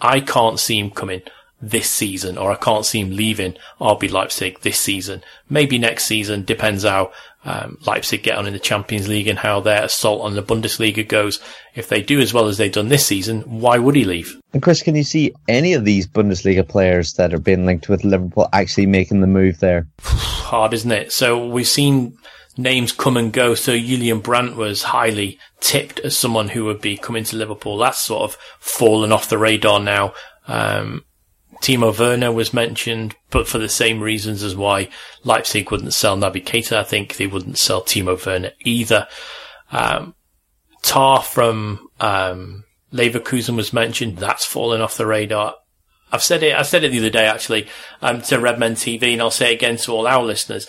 I can't see him coming this season, or I can't see him leaving RB Leipzig this season. Maybe next season, depends how um, Leipzig get on in the Champions League and how their assault on the Bundesliga goes. If they do as well as they've done this season, why would he leave? And Chris, can you see any of these Bundesliga players that are being linked with Liverpool actually making the move there? Hard, isn't it? So we've seen names come and go. So Julian Brandt was highly tipped as someone who would be coming to Liverpool. That's sort of fallen off the radar now. Um, Timo Werner was mentioned, but for the same reasons as why Leipzig wouldn't sell Naby Keita. I think they wouldn't sell Timo Werner either. Um, Tah from um, Leverkusen was mentioned. That's fallen off the radar. I've said it. I said it the other day actually um, to Redmen TV, and I'll say it again to all our listeners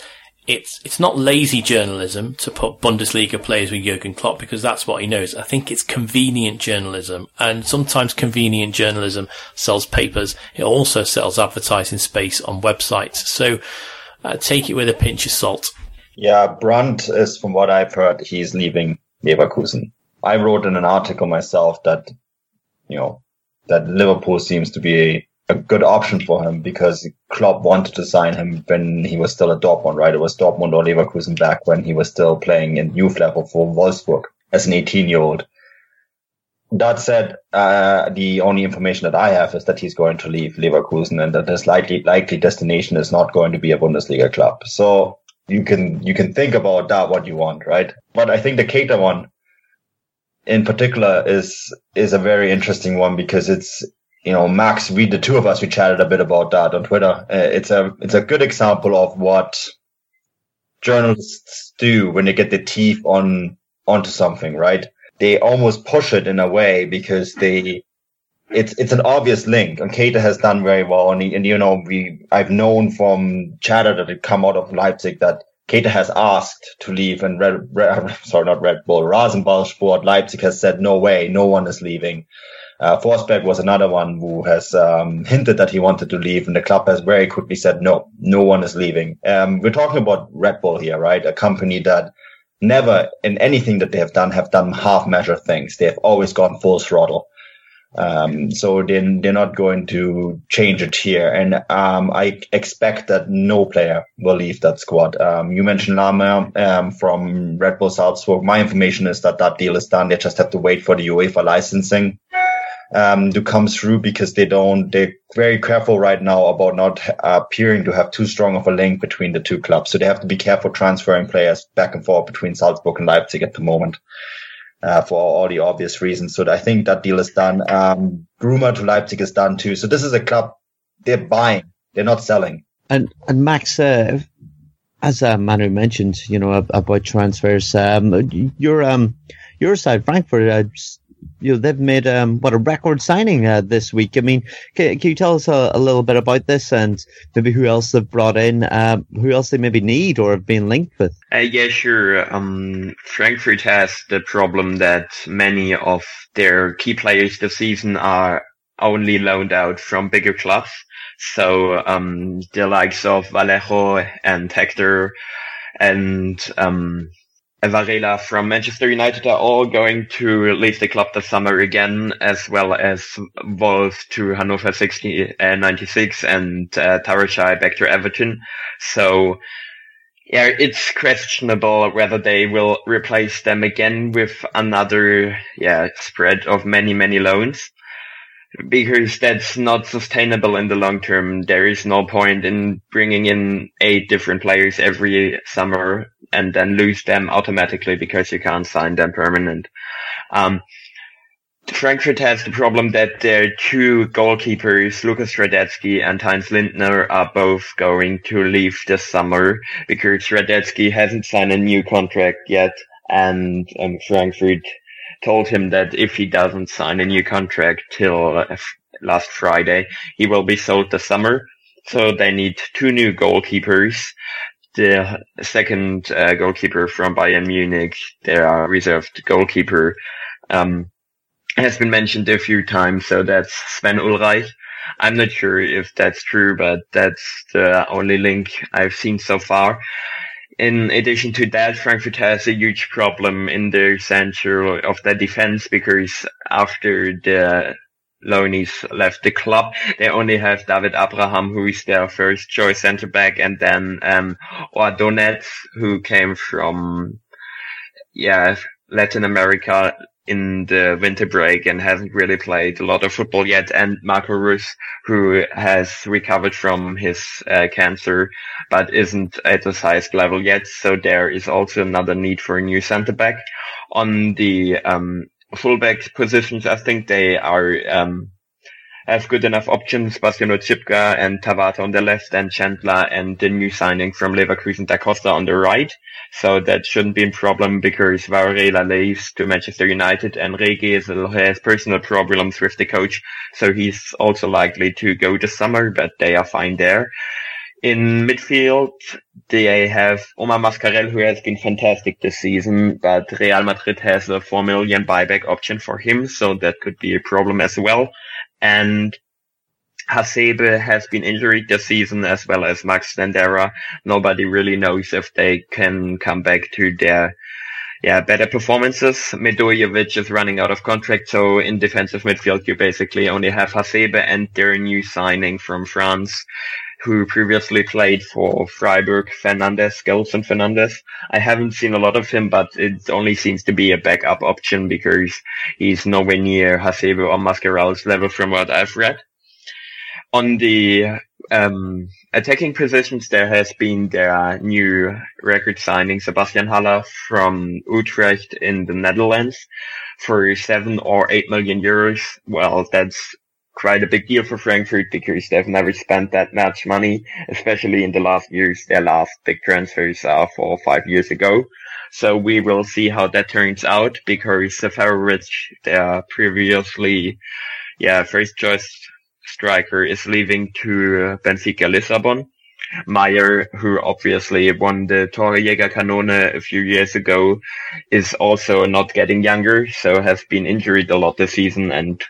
it's it's not lazy journalism to put Bundesliga players with Jurgen Klopp because that's what he knows. I think it's convenient journalism, and sometimes convenient journalism sells papers. It also sells advertising space on websites. So uh, take it with a pinch of salt. Yeah, Brandt is, from what I've heard, he's leaving Leverkusen. I wrote in an article myself that you know that Liverpool seems to be a a good option for him because Klopp wanted to sign him when he was still at Dortmund, right? It was Dortmund or Leverkusen back when he was still playing in youth level for Wolfsburg as an 18 year old. That said, uh, the only information that I have is that he's going to leave Leverkusen and that his likely, likely destination is not going to be a Bundesliga club. So you can, you can think about that what you want, right? But I think the Keita one in particular is, is a very interesting one because it's, you know, Max, we, the two of us, we chatted a bit about that on Twitter. Uh, it's a, it's a good example of what journalists do when they get the teeth on, onto something, right? They almost push it in a way because they, it's, it's an obvious link and Keita has done very well. And, and, you know, we, I've known from chatter that had come out of Leipzig that Keita has asked to leave and Red, Red sorry, not Red Bull, Rasenballsport Leipzig has said, no way, no one is leaving. Uh, Forsberg was another one who has um, hinted that he wanted to leave, and the club has very quickly said, no, no one is leaving. Um, we're talking about Red Bull here, right? A company that never in anything that they have done have done half measure things. They have always gone full throttle. Um, so they're, they're not going to change it here. And, um, I expect that no player will leave that squad. Um, you mentioned Laimer, um, from Red Bull Salzburg. My information is that that deal is done. They just have to wait for the UEFA licensing um, to come through because they don't, they're very careful right now about not uh, appearing to have too strong of a link between the two clubs. So they have to be careful transferring players back and forth between Salzburg and Leipzig at the moment. Uh, for all the obvious reasons. So I think that deal is done. Um, Bruma to Leipzig is done too. So this is a club they're buying. They're not selling. And, and Max, uh, as uh, Manu mentioned, you know, about transfers, um, your, um, your side, Frankfurt, uh, you know, they've made um, what a record signing uh, this week. I mean, can, can you tell us a, a, little bit about this and maybe who else they've brought in, um, who else they maybe need or have been linked with? Uh, yeah, sure. Um, Frankfurt has the problem that many of their key players this season are only loaned out from bigger clubs. So um, the likes of Vallejo and Hector and um, Varela from Manchester United are all going to leave the club this summer again, as well as Wolf to Hannover 60, uh, 96 and uh, Tarashaj back to Everton. So yeah, it's questionable whether they will replace them again with another, yeah, spread of many, many loans. Because that's not sustainable in the long term. There is no point in bringing in eight different players every summer and then lose them automatically because you can't sign them permanent. Um, Frankfurt has the problem that their two goalkeepers, Lukas Hradecky and Heinz Lindner, are both going to leave this summer because Hradecky hasn't signed a new contract yet, and um, Frankfurt told him that if he doesn't sign a new contract till uh, last Friday, he will be sold this summer. So they need two new goalkeepers. The second uh, goalkeeper from Bayern Munich, their reserved goalkeeper, um, has been mentioned a few times, so that's Sven Ulreich. I'm not sure if that's true, but that's the only link I've seen so far. In addition to that, Frankfurt has a huge problem in their center of their defense because after the loanies left the club, they only have David Abraham, who is their first choice center back, and then um, who came from yeah Latin America in the winter break and hasn't really played a lot of football yet, and Marco Russ, who has recovered from his uh, cancer, but isn't at the highest level yet. So there is also another need for a new centre back. On the um, fullback positions, I think they are um, have good enough options. Bastian Oczipka and Tawatha on the left and Chandler and the new signing from Leverkusen Da Costa on the right. So that shouldn't be a problem because Varela leaves to Manchester United and Regi has personal problems with the coach. So he's also likely to go this summer, but they are fine there. In midfield, they have Omar Mascarell, who has been fantastic this season, but Real Madrid has a 4 million buyback option for him, so that could be a problem as well and Hasebe has been injured this season as well as Max Stendera. Nobody really knows if they can come back to their yeah, better performances. Medojevic is running out of contract, so in defensive midfield you basically only have Hasebe and their new signing from France, who previously played for Freiburg, Fernandes, Gelson Fernandes. I haven't seen a lot of him, but it only seems to be a backup option because he's nowhere near Hasebe or Mascarell's level from what I've read. On the um, attacking positions, there has been their new record signing Sebastian Haller from Utrecht in the Netherlands for seven or eight million euros. Well, that's quite a big deal for Frankfurt because they've never spent that much money, especially in the last years. Their last big transfers are four or five years ago. So we will see how that turns out because Seferovic, their previously, yeah, first choice striker is leaving to Benfica Lisbon. Meier, who obviously won the Torjäger Kanone a few years ago, is also not getting younger, so has been injured a lot this season and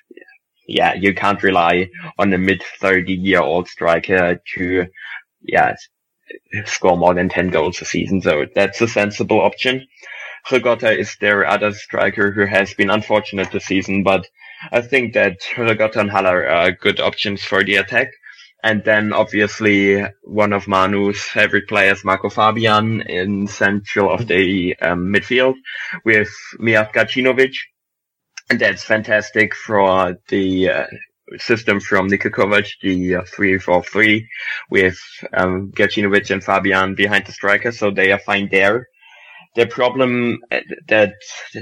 yeah, you can't rely on a mid 30 year old striker to, yeah, score more than 10 goals a season. So that's a sensible option. Hrgota is their other striker who has been unfortunate this season, but I think that Hrgota and Haller are good options for the attack. And then obviously one of Manu's favorite players, Marco Fabian, in central of the um, midfield with Mijat Gacinovic, that's fantastic for the uh, system from Niko Kovac, the uh, 3-4-3 with um, Gacinovic and Fabian behind the striker, so they are fine there. The problem uh, that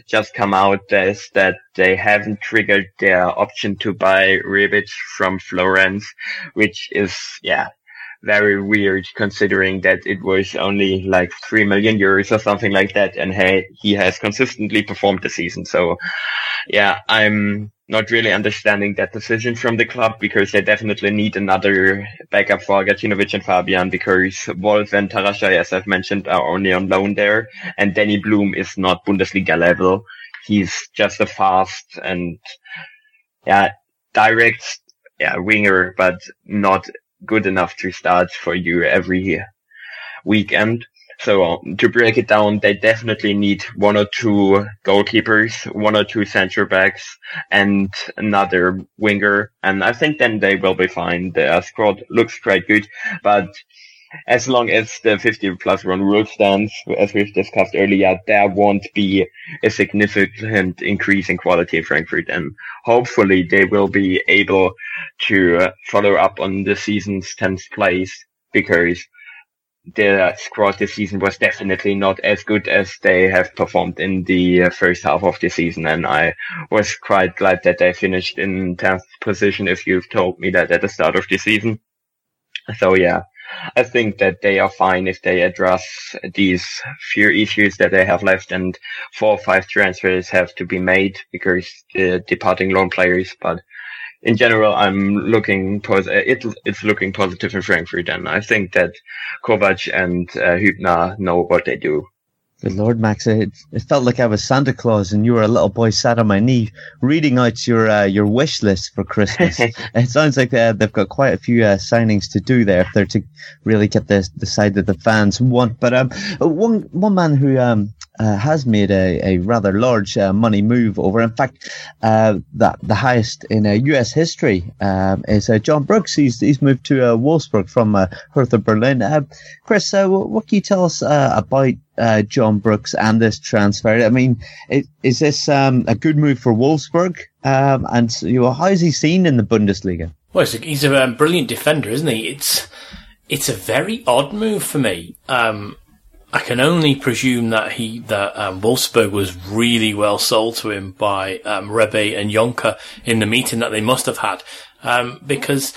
just come out is that they haven't triggered their option to buy Rebic from Florence, which is, yeah, very weird considering that it was only like 3 million euros or something like that. And hey, he has consistently performed the season. So yeah, I'm not really understanding that decision from the club because they definitely need another backup for Gacinovic and Fabian because Wolf and Tarashaj, as I've mentioned, are only on loan there. And Danny Blum is not Bundesliga level. He's just a fast and yeah, direct yeah, winger, but not good enough to start for you every weekend. So um, to break it down, they definitely need one or two goalkeepers, one or two center backs, and another winger. And I think then they will be fine. The squad looks quite good, but as long as the 50 plus one rule stands, as we've discussed earlier, there won't be a significant increase in quality in Frankfurt. And hopefully they will be able to follow up on the season's 10th place because their squad this season was definitely not as good as they have performed in the first half of the season. And I was quite glad that they finished in 10th position if you've told me that at the start of the season. So yeah, I think that they are fine if they address these few issues that they have left and four or five transfers have to be made because the departing loan players, but in general, I'm looking pos- it, it's looking positive in Frankfurt, and I think that Kovac and uh, Hübner know what they do. Good Lord, Max! It, it, felt like I was Santa Claus, and you were a little boy sat on my knee, reading out your uh, your wish list for Christmas. it sounds like uh, they've got quite a few uh, signings to do there if they're to really get the the side that the fans want. But um, one one man who um uh, has made a, a rather large uh, money move over. In fact, uh, that the highest in U.S. Uh, history um, is uh, John Brooks. He's he's moved to uh, Wolfsburg from Hertha Berlin. Chris, what can you tell us about John Brooks and this transfer? I mean, it, is this um, a good move for Wolfsburg? Um, and you know, how is he seen in the Bundesliga? Well, he's a, um, brilliant defender, isn't he? It's it's a very odd move for me. Um, I can only presume that he that um, Wolfsburg was really well sold to him by um, and Jonker in the meeting that they must have had, um, because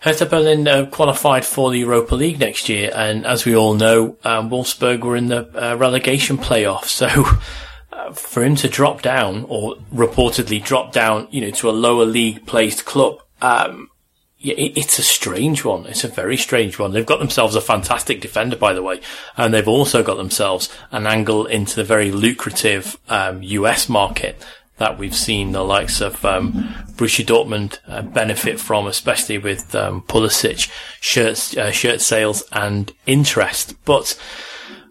Hertha Berlin uh, qualified for the Europa League next year, and as we all know, um, Wolfsburg were in the uh, relegation playoff. So uh, for him to drop down, or reportedly drop down, you know, to a lower league placed club, um, yeah, it's a strange one. It's a very strange one. They've got themselves a fantastic defender, by the way, and they've also got themselves an angle into the very lucrative um, US market that we've seen the likes of um, Borussia Dortmund uh, benefit from, especially with um, Pulisic shirts, uh, shirt sales and interest. But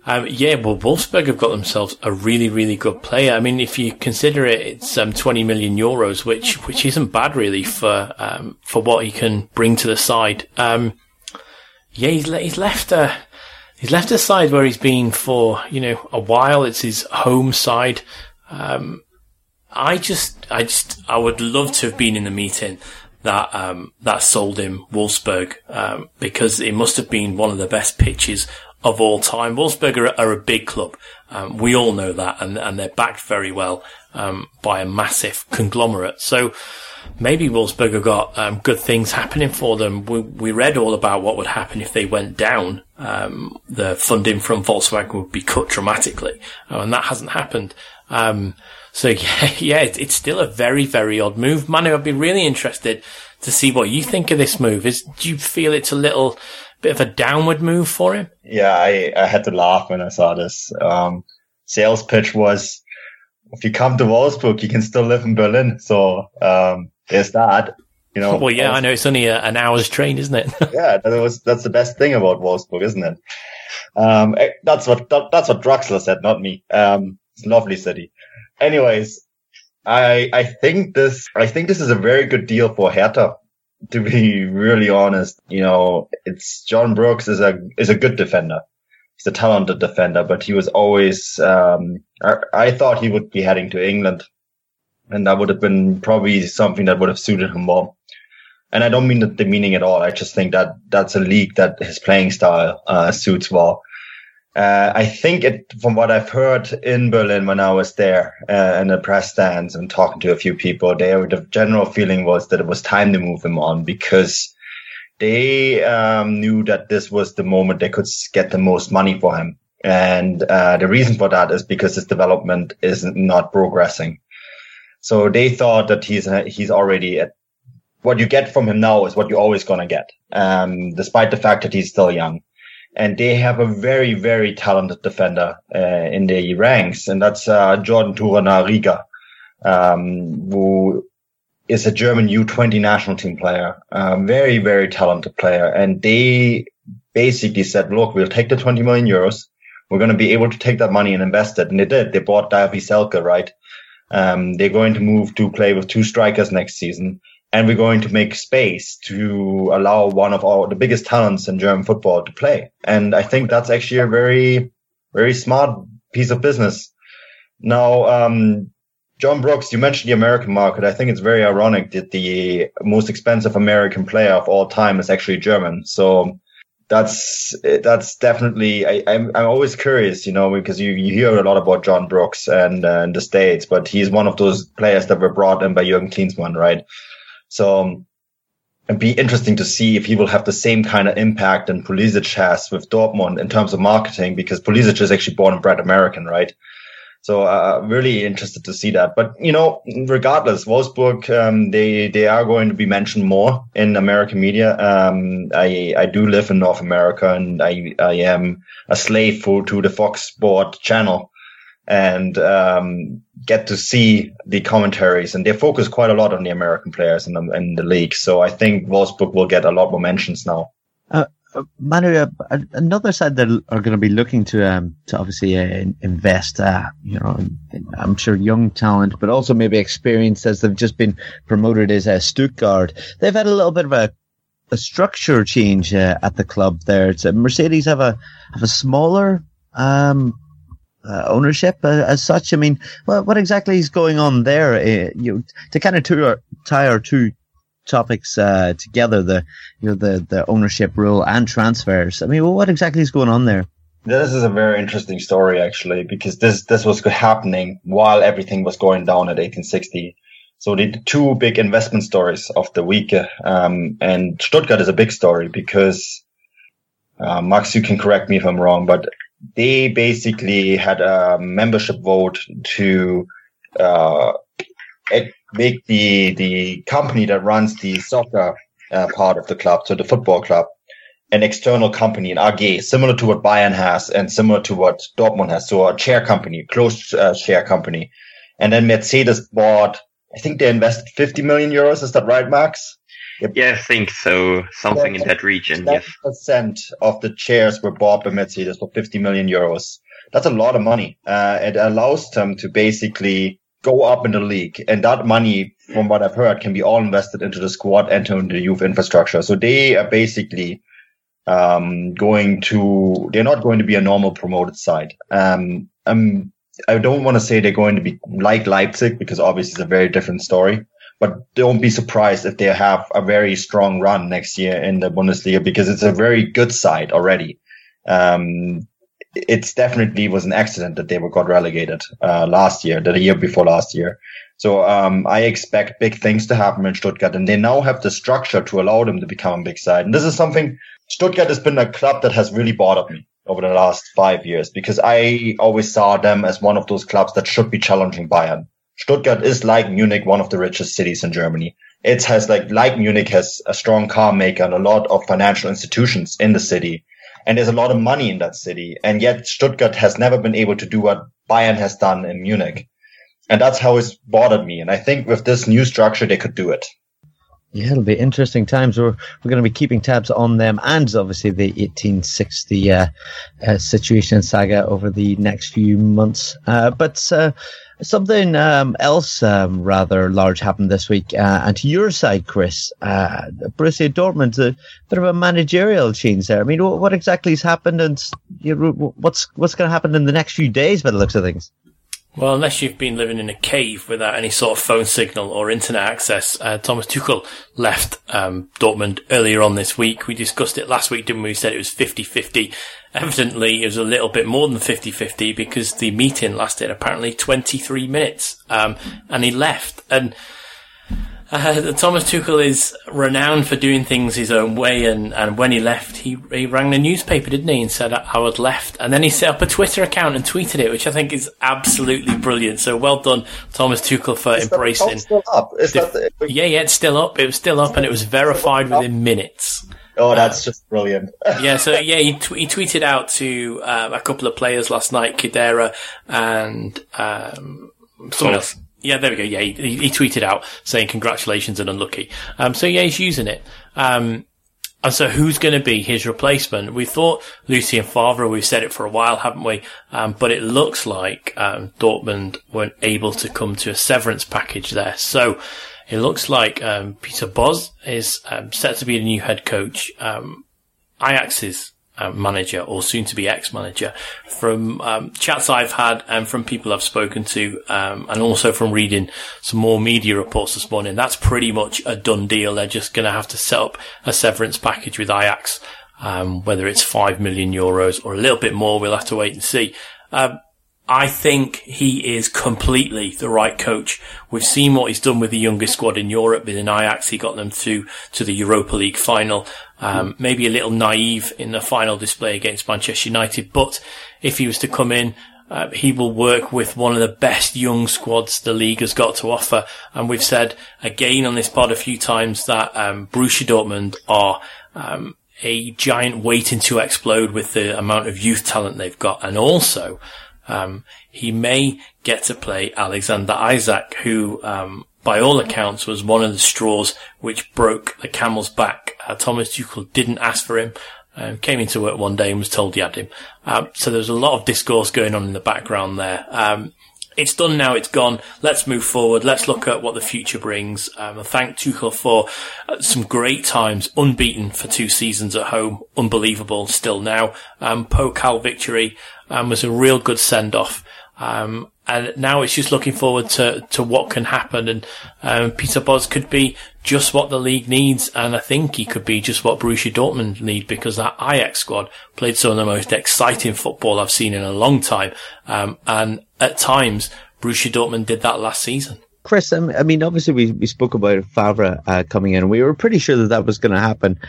um, yeah, well, Wolfsburg have got themselves a really, really good player. I mean, if you consider it, it's um, 20 million euros, which which isn't bad really for um, for what he can bring to the side. Um, yeah, he's, he's left a he's left a side where he's been for you know a while. It's his home side. Um, I just, I just, I would love to have been in the meeting that um, that sold him Wolfsburg um, because it must have been one of the best pitches of all time. Wolfsburg are, are a big club. Um, we all know that, and, and they're backed very well um, by a massive conglomerate. So maybe Wolfsburg have got um, good things happening for them. We, we read all about what would happen if they went down. Um, the funding from Volkswagen would be cut dramatically, uh, and that hasn't happened. Um, so yeah, yeah, it's still a very, very odd move. Manu, I'd be really interested to see what you think of this move. Is do you feel it's a little bit of a downward move for him. Yeah, I, I had to laugh when I saw this. Um, sales pitch was, if you come to Wolfsburg, you can still live in Berlin. So, um, there's that. You know, well, yeah, I know it's only a, an hour's train, isn't it? yeah, that was, that's the best thing about Wolfsburg, isn't it? Um, eh, that's what, that, that's what Draxler said, not me. Um, it's a lovely city. Anyways, I, I think this, I think this is a very good deal for Hertha to be really honest, you know, it's John Brooks is a is a good defender. He's a talented defender, but he was always. Um, I, I thought he would be heading to England, and that would have been probably something that would have suited him more. And I don't mean the demeaning at all. I just think that that's a league that his playing style uh, suits well. Uh, I think it, from what I've heard in Berlin when I was there uh, in the press stands and talking to a few people, there the general feeling was that it was time to move him on because they um, knew that this was the moment they could get the most money for him. And uh, the reason for that is because his development is not progressing. So they thought that he's he's already at what you get from him now is what you're always going to get, um, despite the fact that he's still young and they have a very, very talented defender uh, in their ranks, and that's uh, Jordan Torunarigha, Riga, um, who is a German U20 national team player, um, very, very talented player. And they basically said, look, we'll take the 20 million euros. We're going to be able to take that money and invest it. And they did. They bought Davie Selke, right? Um, they're going to move to play with two strikers next season. And we're going to make space to allow one of our the biggest talents in German football to play. And I think that's actually a very, very smart piece of business. Now, um, John Brooks, you mentioned the American market. I think it's very ironic that the most expensive American player of all time is actually German. So that's that's definitely. I, am I'm, I'm always curious, you know, because you, you hear a lot about John Brooks and, uh, the states, but he's one of those players that were brought in by Jürgen Klinsmann, right? So um, it'd be interesting to see if he will have the same kind of impact and Pulisic has with Dortmund in terms of marketing, because Pulisic is actually born and bred American, right? So uh, really interested to see that. But you know, regardless, Wolfsburg um, they they are going to be mentioned more in American media. Um, I I do live in North America, and I I am a slave for to the Fox Sport channel, and um, get to see the commentaries. And they focus quite a lot on the American players in the in the league. So I think Wolfsburg will get a lot more mentions now. Uh, uh, Manu, uh, another side that are going to be looking to um, to obviously uh, invest, uh, you know, I'm sure young talent, but also maybe experience as they've just been promoted is uh, Stuttgart. They've had a little bit of a, a structure change uh, at the club there. It's, Mercedes have a have a smaller um, ownership as such. I mean, what, what exactly is going on there? you to kind of tie our two topics uh, together the you know the the ownership rule and transfers. I mean, well, what exactly is going on there? This is a very interesting story actually because this this was happening while everything was going down at 1860. So the two big investment stories of the week, um, and Stuttgart is a big story because uh, Max, you can correct me if I'm wrong, but they basically had a membership vote to uh, make the the company that runs the soccer uh, part of the club, so the football club, an external company, an AG, similar to what Bayern has and similar to what Dortmund has. So a share company, closed uh, share company. And then Mercedes bought, I think they invested 50 million euros. Is that right, Max? Yep. Yeah, I think so. Something in that region. Yes. percent of the shares were bought by Mercedes for 50 million euros. That's a lot of money. Uh, it allows them to basically go up in the league. And that money, from what I've heard, can be all invested into the squad and into the youth infrastructure. So they are basically um, going to, they're not going to be a normal promoted side. Um, um, I don't want to say they're going to be like Leipzig because obviously it's a very different story. But don't be surprised if they have a very strong run next year in the Bundesliga because it's a very good side already. Um, it's definitely was an accident that they were got relegated uh, last year, the year before last year. So um, I expect big things to happen in Stuttgart, and they now have the structure to allow them to become a big side. And this is something Stuttgart has been a club that has really bothered me over the last five years because I always saw them as one of those clubs that should be challenging Bayern. Stuttgart is like Munich, one of the richest cities in Germany. It has like, like Munich has a strong car maker and a lot of financial institutions in the city and there's a lot of money in that city. And yet Stuttgart has never been able to do what Bayern has done in Munich. And that's how it's bothered me. And I think with this new structure, they could do it. Yeah, it'll be interesting times. We're we're going to be keeping tabs on them and obviously the 1860 uh, uh, situation saga over the next few months. Uh, but uh, Something um, else um, rather large happened this week, uh, and to your side, Chris, uh, Borussia Dortmund, a bit of a managerial change there. I mean, what exactly has happened, and you know, what's what's going to happen in the next few days, by the looks of things? Well, unless you've been living in a cave without any sort of phone signal or internet access, uh, Thomas Tuchel left um, Dortmund earlier on this week. We discussed it last week, didn't we? We said it was 50-50. Evidently, it was a little bit more than 50-50 because the meeting lasted apparently 23 minutes, um, and he left. And uh, Thomas Tuchel is renowned for doing things his own way, and, and when he left, he, he rang the newspaper, didn't he, and said, I had left. And then he set up a Twitter account and tweeted it, which I think is absolutely brilliant. So well done, Thomas Tuchel, for is embracing. still up? Is the, that the, yeah, yeah, it's still up. It was still up, and it was verified within minutes. Oh, that's uh, just brilliant. yeah, so yeah, he, t- he tweeted out to uh, a couple of players last night, Khedira and um, someone else. Yeah, there we go. Yeah, he, he, tweeted out saying congratulations and unlucky. Um, so yeah, he's using it. Um, and so who's going to be his replacement? We thought Lucien Favre, we've said it for a while, haven't we? Um, but it looks like, um, Dortmund weren't able to come to a severance package there. So it looks like um, Peter Bosz is um, set to be the new head coach. Um, Ajax's uh, manager or soon to be ex-manager. From um, chats I've had and from people I've spoken to um, and also from reading some more media reports this morning that's pretty much a done deal. They're just going to have to set up a severance package with Ajax um, whether it's 5 million euros or a little bit more we'll have to wait and see. Um, I think he is completely the right coach. We've seen what he's done with the youngest squad in Europe. Within Ajax, he got them to to the Europa League final. Um, maybe a little naive in the final display against Manchester United, but if he was to come in, uh, he will work with one of the best young squads the league has got to offer. And we've said again on this pod a few times that um, Borussia Dortmund are um, a giant waiting to explode with the amount of youth talent they've got, and also um, he may get to play Alexander Isak, who, um, by all accounts, was one of the straws which broke the camel's back. Uh, Thomas Tuchel didn't ask for him. Um, came into work one day and was told he had him. Um, so there's a lot of discourse going on in the background there. Um, it's done now. It's gone. Let's move forward. Let's look at what the future brings. Um, thank Tuchel for uh, some great times, unbeaten for two seasons at home. Unbelievable still now. Um, Pokal victory um, was a real good send off. Um, and now it's just looking forward to, to what can happen. And um, Peter Bosz could be just what the league needs, and I think he could be just what Borussia Dortmund need because that Ajax squad played some of the most exciting football I've seen in a long time. Um, and at times, Borussia Dortmund did that last season. Chris, I mean, obviously we, we spoke about Favre uh, coming in. We were pretty sure that that was going to happen.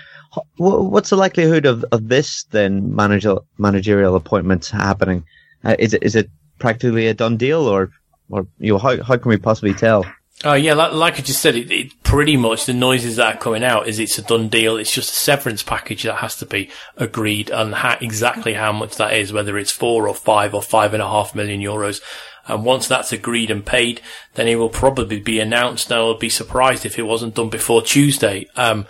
What's the likelihood of, of this then managerial managerial appointment happening? Uh, is it is it practically a done deal, or or you know, how how can we possibly tell? Oh yeah, like, like I just said, it, it, pretty much the noises that are coming out is it's a done deal. It's just a severance package that has to be agreed and how, exactly how much that is, whether it's four or five or five and a half million euros. And once that's agreed and paid, then it will probably be announced. Now I'd be surprised if it wasn't done before Tuesday. Um,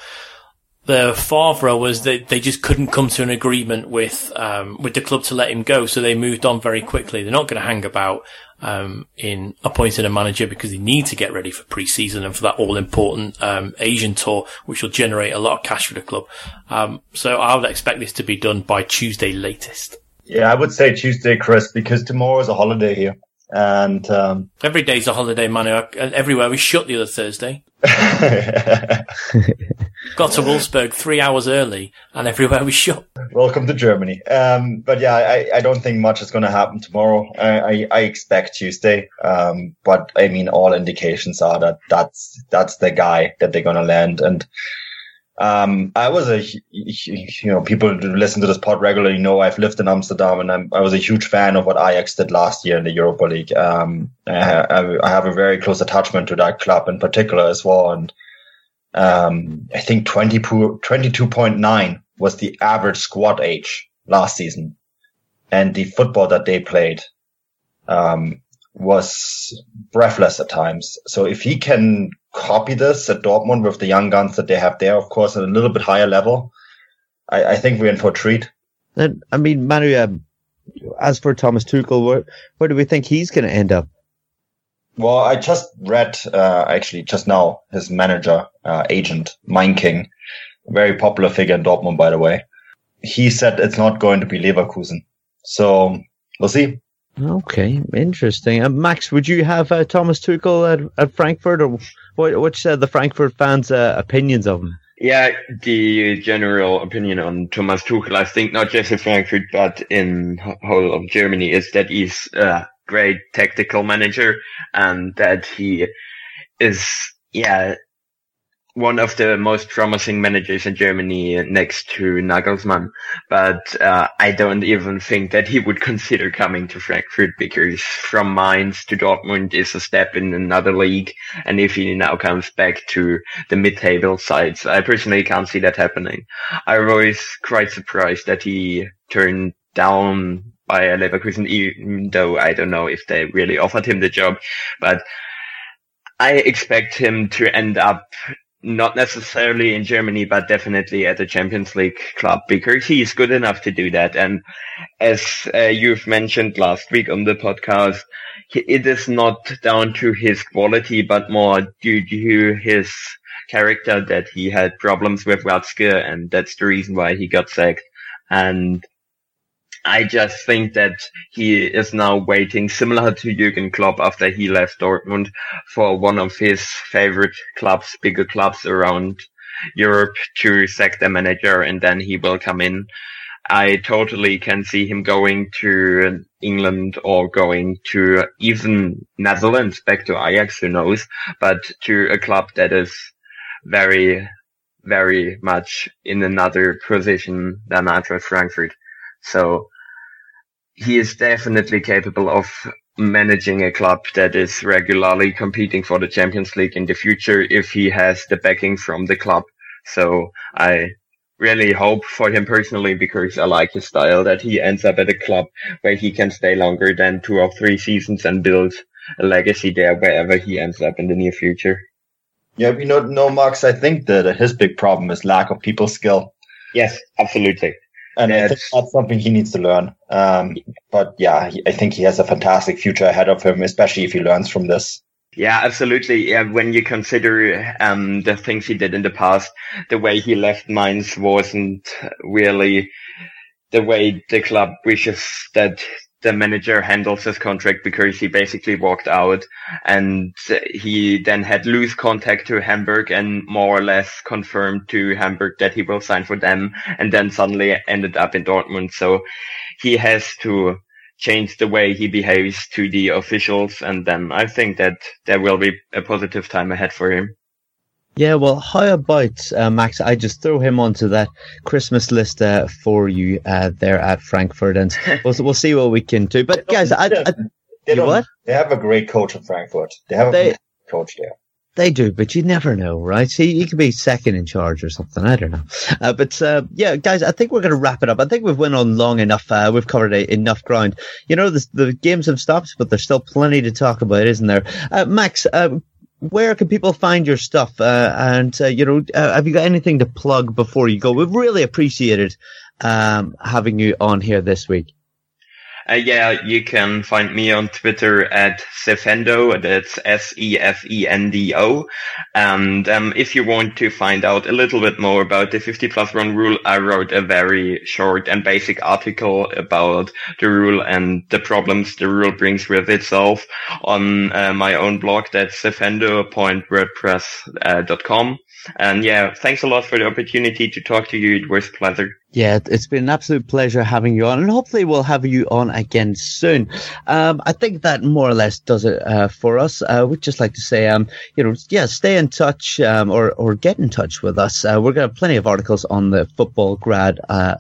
the Favre was that they just couldn't come to an agreement with um, with the club to let him go, so they moved on very quickly. They're not going to hang about um, in appointing a manager because they need to get ready for pre-season and for that all-important um, Asian tour, which will generate a lot of cash for the club. Um, so I would expect this to be done by Tuesday latest. Yeah, I would say Tuesday, Chris, because tomorrow is a holiday here. And um, every day's a holiday, Manu. Everywhere we shut the other Thursday. Got to Wolfsburg three hours early, and everywhere we shut. Welcome to Germany. Um, but yeah, I, I don't think much is going to happen tomorrow. I, I, I expect Tuesday. Um, but I mean, all indications are that that's that's the guy that they're going to land. And um, I was a, you know, people who listen to this pod regularly know I've lived in Amsterdam and I'm, i was a huge fan of what Ajax did last year in the Europa League. Um, I, I, have a very close attachment to that club in particular as well. And, um, I think 20, 22.9 was the average squad age last season and the football that they played, um, was breathless at times. So if he can copy this at Dortmund with the young guns that they have there, of course, at a little bit higher level, I, I think we're in for a treat. And, I mean, Manu, um, as for Thomas Tuchel, where, where do we think he's going to end up? Well, I just read, uh, actually just now, his manager, uh, agent, Meinking, a very popular figure in Dortmund, by the way. He said it's not going to be Leverkusen. So we'll see. Okay, interesting. Uh, Max, would you have uh, Thomas Tuchel at, at Frankfurt, or what, what's uh, the Frankfurt fans' uh, opinions of him? Yeah, the general opinion on Thomas Tuchel, I think not just in Frankfurt, but in whole of Germany, is that he's a great tactical manager and that he is, yeah, one of the most promising managers in Germany next to Nagelsmann. But uh, I don't even think that he would consider coming to Frankfurt because from Mainz to Dortmund is a step in another league. And if he now comes back to the mid-table sides, I personally can't see that happening. I was quite surprised that he turned down by Leverkusen, even though I don't know if they really offered him the job. But I expect him to end up not necessarily in Germany, but definitely at the Champions League club because he is good enough to do that. And as uh, you've mentioned last week on the podcast, it is not down to his quality, but more due to his character that he had problems with Watzke, and that's the reason why he got sacked. And I just think that he is now waiting, similar to Jurgen Klopp after he left Dortmund, for one of his favorite clubs, bigger clubs around Europe to sack the manager and then he will come in. I totally can see him going to England or going to even Netherlands, back to Ajax, who knows, but to a club that is very, very much in another position than Eintracht Frankfurt. So he is definitely capable of managing a club that is regularly competing for the Champions League in the future if he has the backing from the club. So I really hope for him personally because I like his style that he ends up at a club where he can stay longer than two or three seasons and build a legacy there wherever he ends up in the near future. Yeah, you know, no, Max, I think that his big problem is lack of people skill. Yes, absolutely. And I think that's something he needs to learn. Um, but yeah, I think he has a fantastic future ahead of him, especially if he learns from this. Yeah, absolutely. Yeah, when you consider um, the things he did in the past, the way he left Mainz wasn't really the way the club wishes that the manager handles his contract because he basically walked out and he then had loose contact to Hamburg and more or less confirmed to Hamburg that he will sign for them and then suddenly ended up in Dortmund. So he has to change the way he behaves to the officials and then I think that there will be a positive time ahead for him. Yeah, well, how about uh, Max? I just throw him onto that Christmas list uh, for you uh, there at Frankfurt, and we'll, we'll see what we can do. But guys, I, I, they, what? they have a great coach in Frankfurt. They have a they, coach there. They do, but you never know, right? He, he could be second in charge or something. I don't know. Uh, but uh, yeah, guys, I think we're going to wrap it up. I think we've went on long enough. Uh, we've covered a, enough ground. You know, the, the, games have stopped, but there's still plenty to talk about, isn't there? Uh, Max, uh, where can people find your stuff? Uh, and uh, you know, uh, have you got anything to plug before you go? We've really appreciated um, having you on here this week. Uh, yeah, you can find me on Twitter at Sefendo. That's S-E-F-E-N-D-O. And um, if you want to find out a little bit more about the 50 plus one rule, I wrote a very short and basic article about the rule and the problems the rule brings with itself on uh, my own blog. That's sefendo.wordpress.com. And yeah, thanks a lot for the opportunity to talk to you. It was a pleasure. Yeah, it's been an absolute pleasure having you on, and hopefully we'll have you on again soon. Um, I think that more or less does it uh, for us. Uh, we'd just like to say, um, you know, yeah, stay in touch um, or or get in touch with us. Uh, we're going to have plenty of articles on the Futbolgrad uh,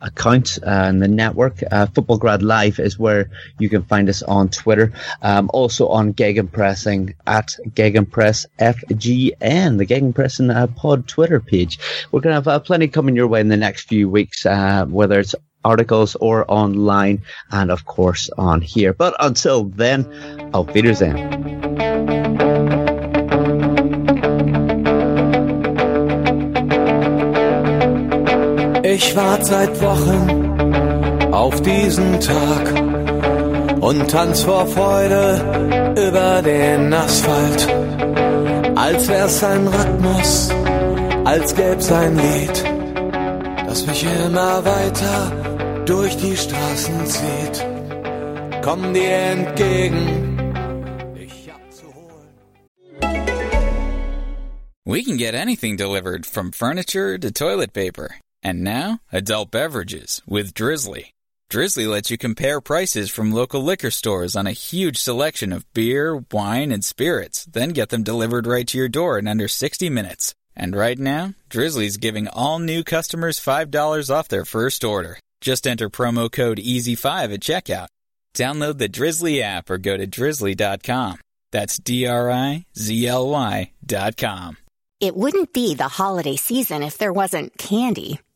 account and the network. Uh, Futbolgrad Live is where you can find us on Twitter. Um, also on Gegenpressing at Gegenpress FGN, the Gegenpressing uh, Pod Twitter page. We're going to have uh, plenty coming your way in the next few weeks, uh, whether it's articles or online and of course on here. But until then, auf Wiedersehen. Ich warte seit Wochen auf diesen Tag und tanz vor Freude über den Asphalt. Als wär's ein Rhythmus, als gäb's ein Lied, das mich immer weiter durch die Straßen zieht. Komm dir entgegen. We can get anything delivered from furniture to toilet paper. And now, adult beverages with Drizly. Drizly lets you compare prices from local liquor stores on a huge selection of beer, wine, and spirits, then get them delivered right to your door in under 60 minutes. And right now, Drizly's giving all new customers $5 off their first order. Just enter promo code EASY5 at checkout. Download the Drizly app or go to drizly.com. That's D R I Z L Y dot com. It wouldn't be the holiday season if there wasn't candy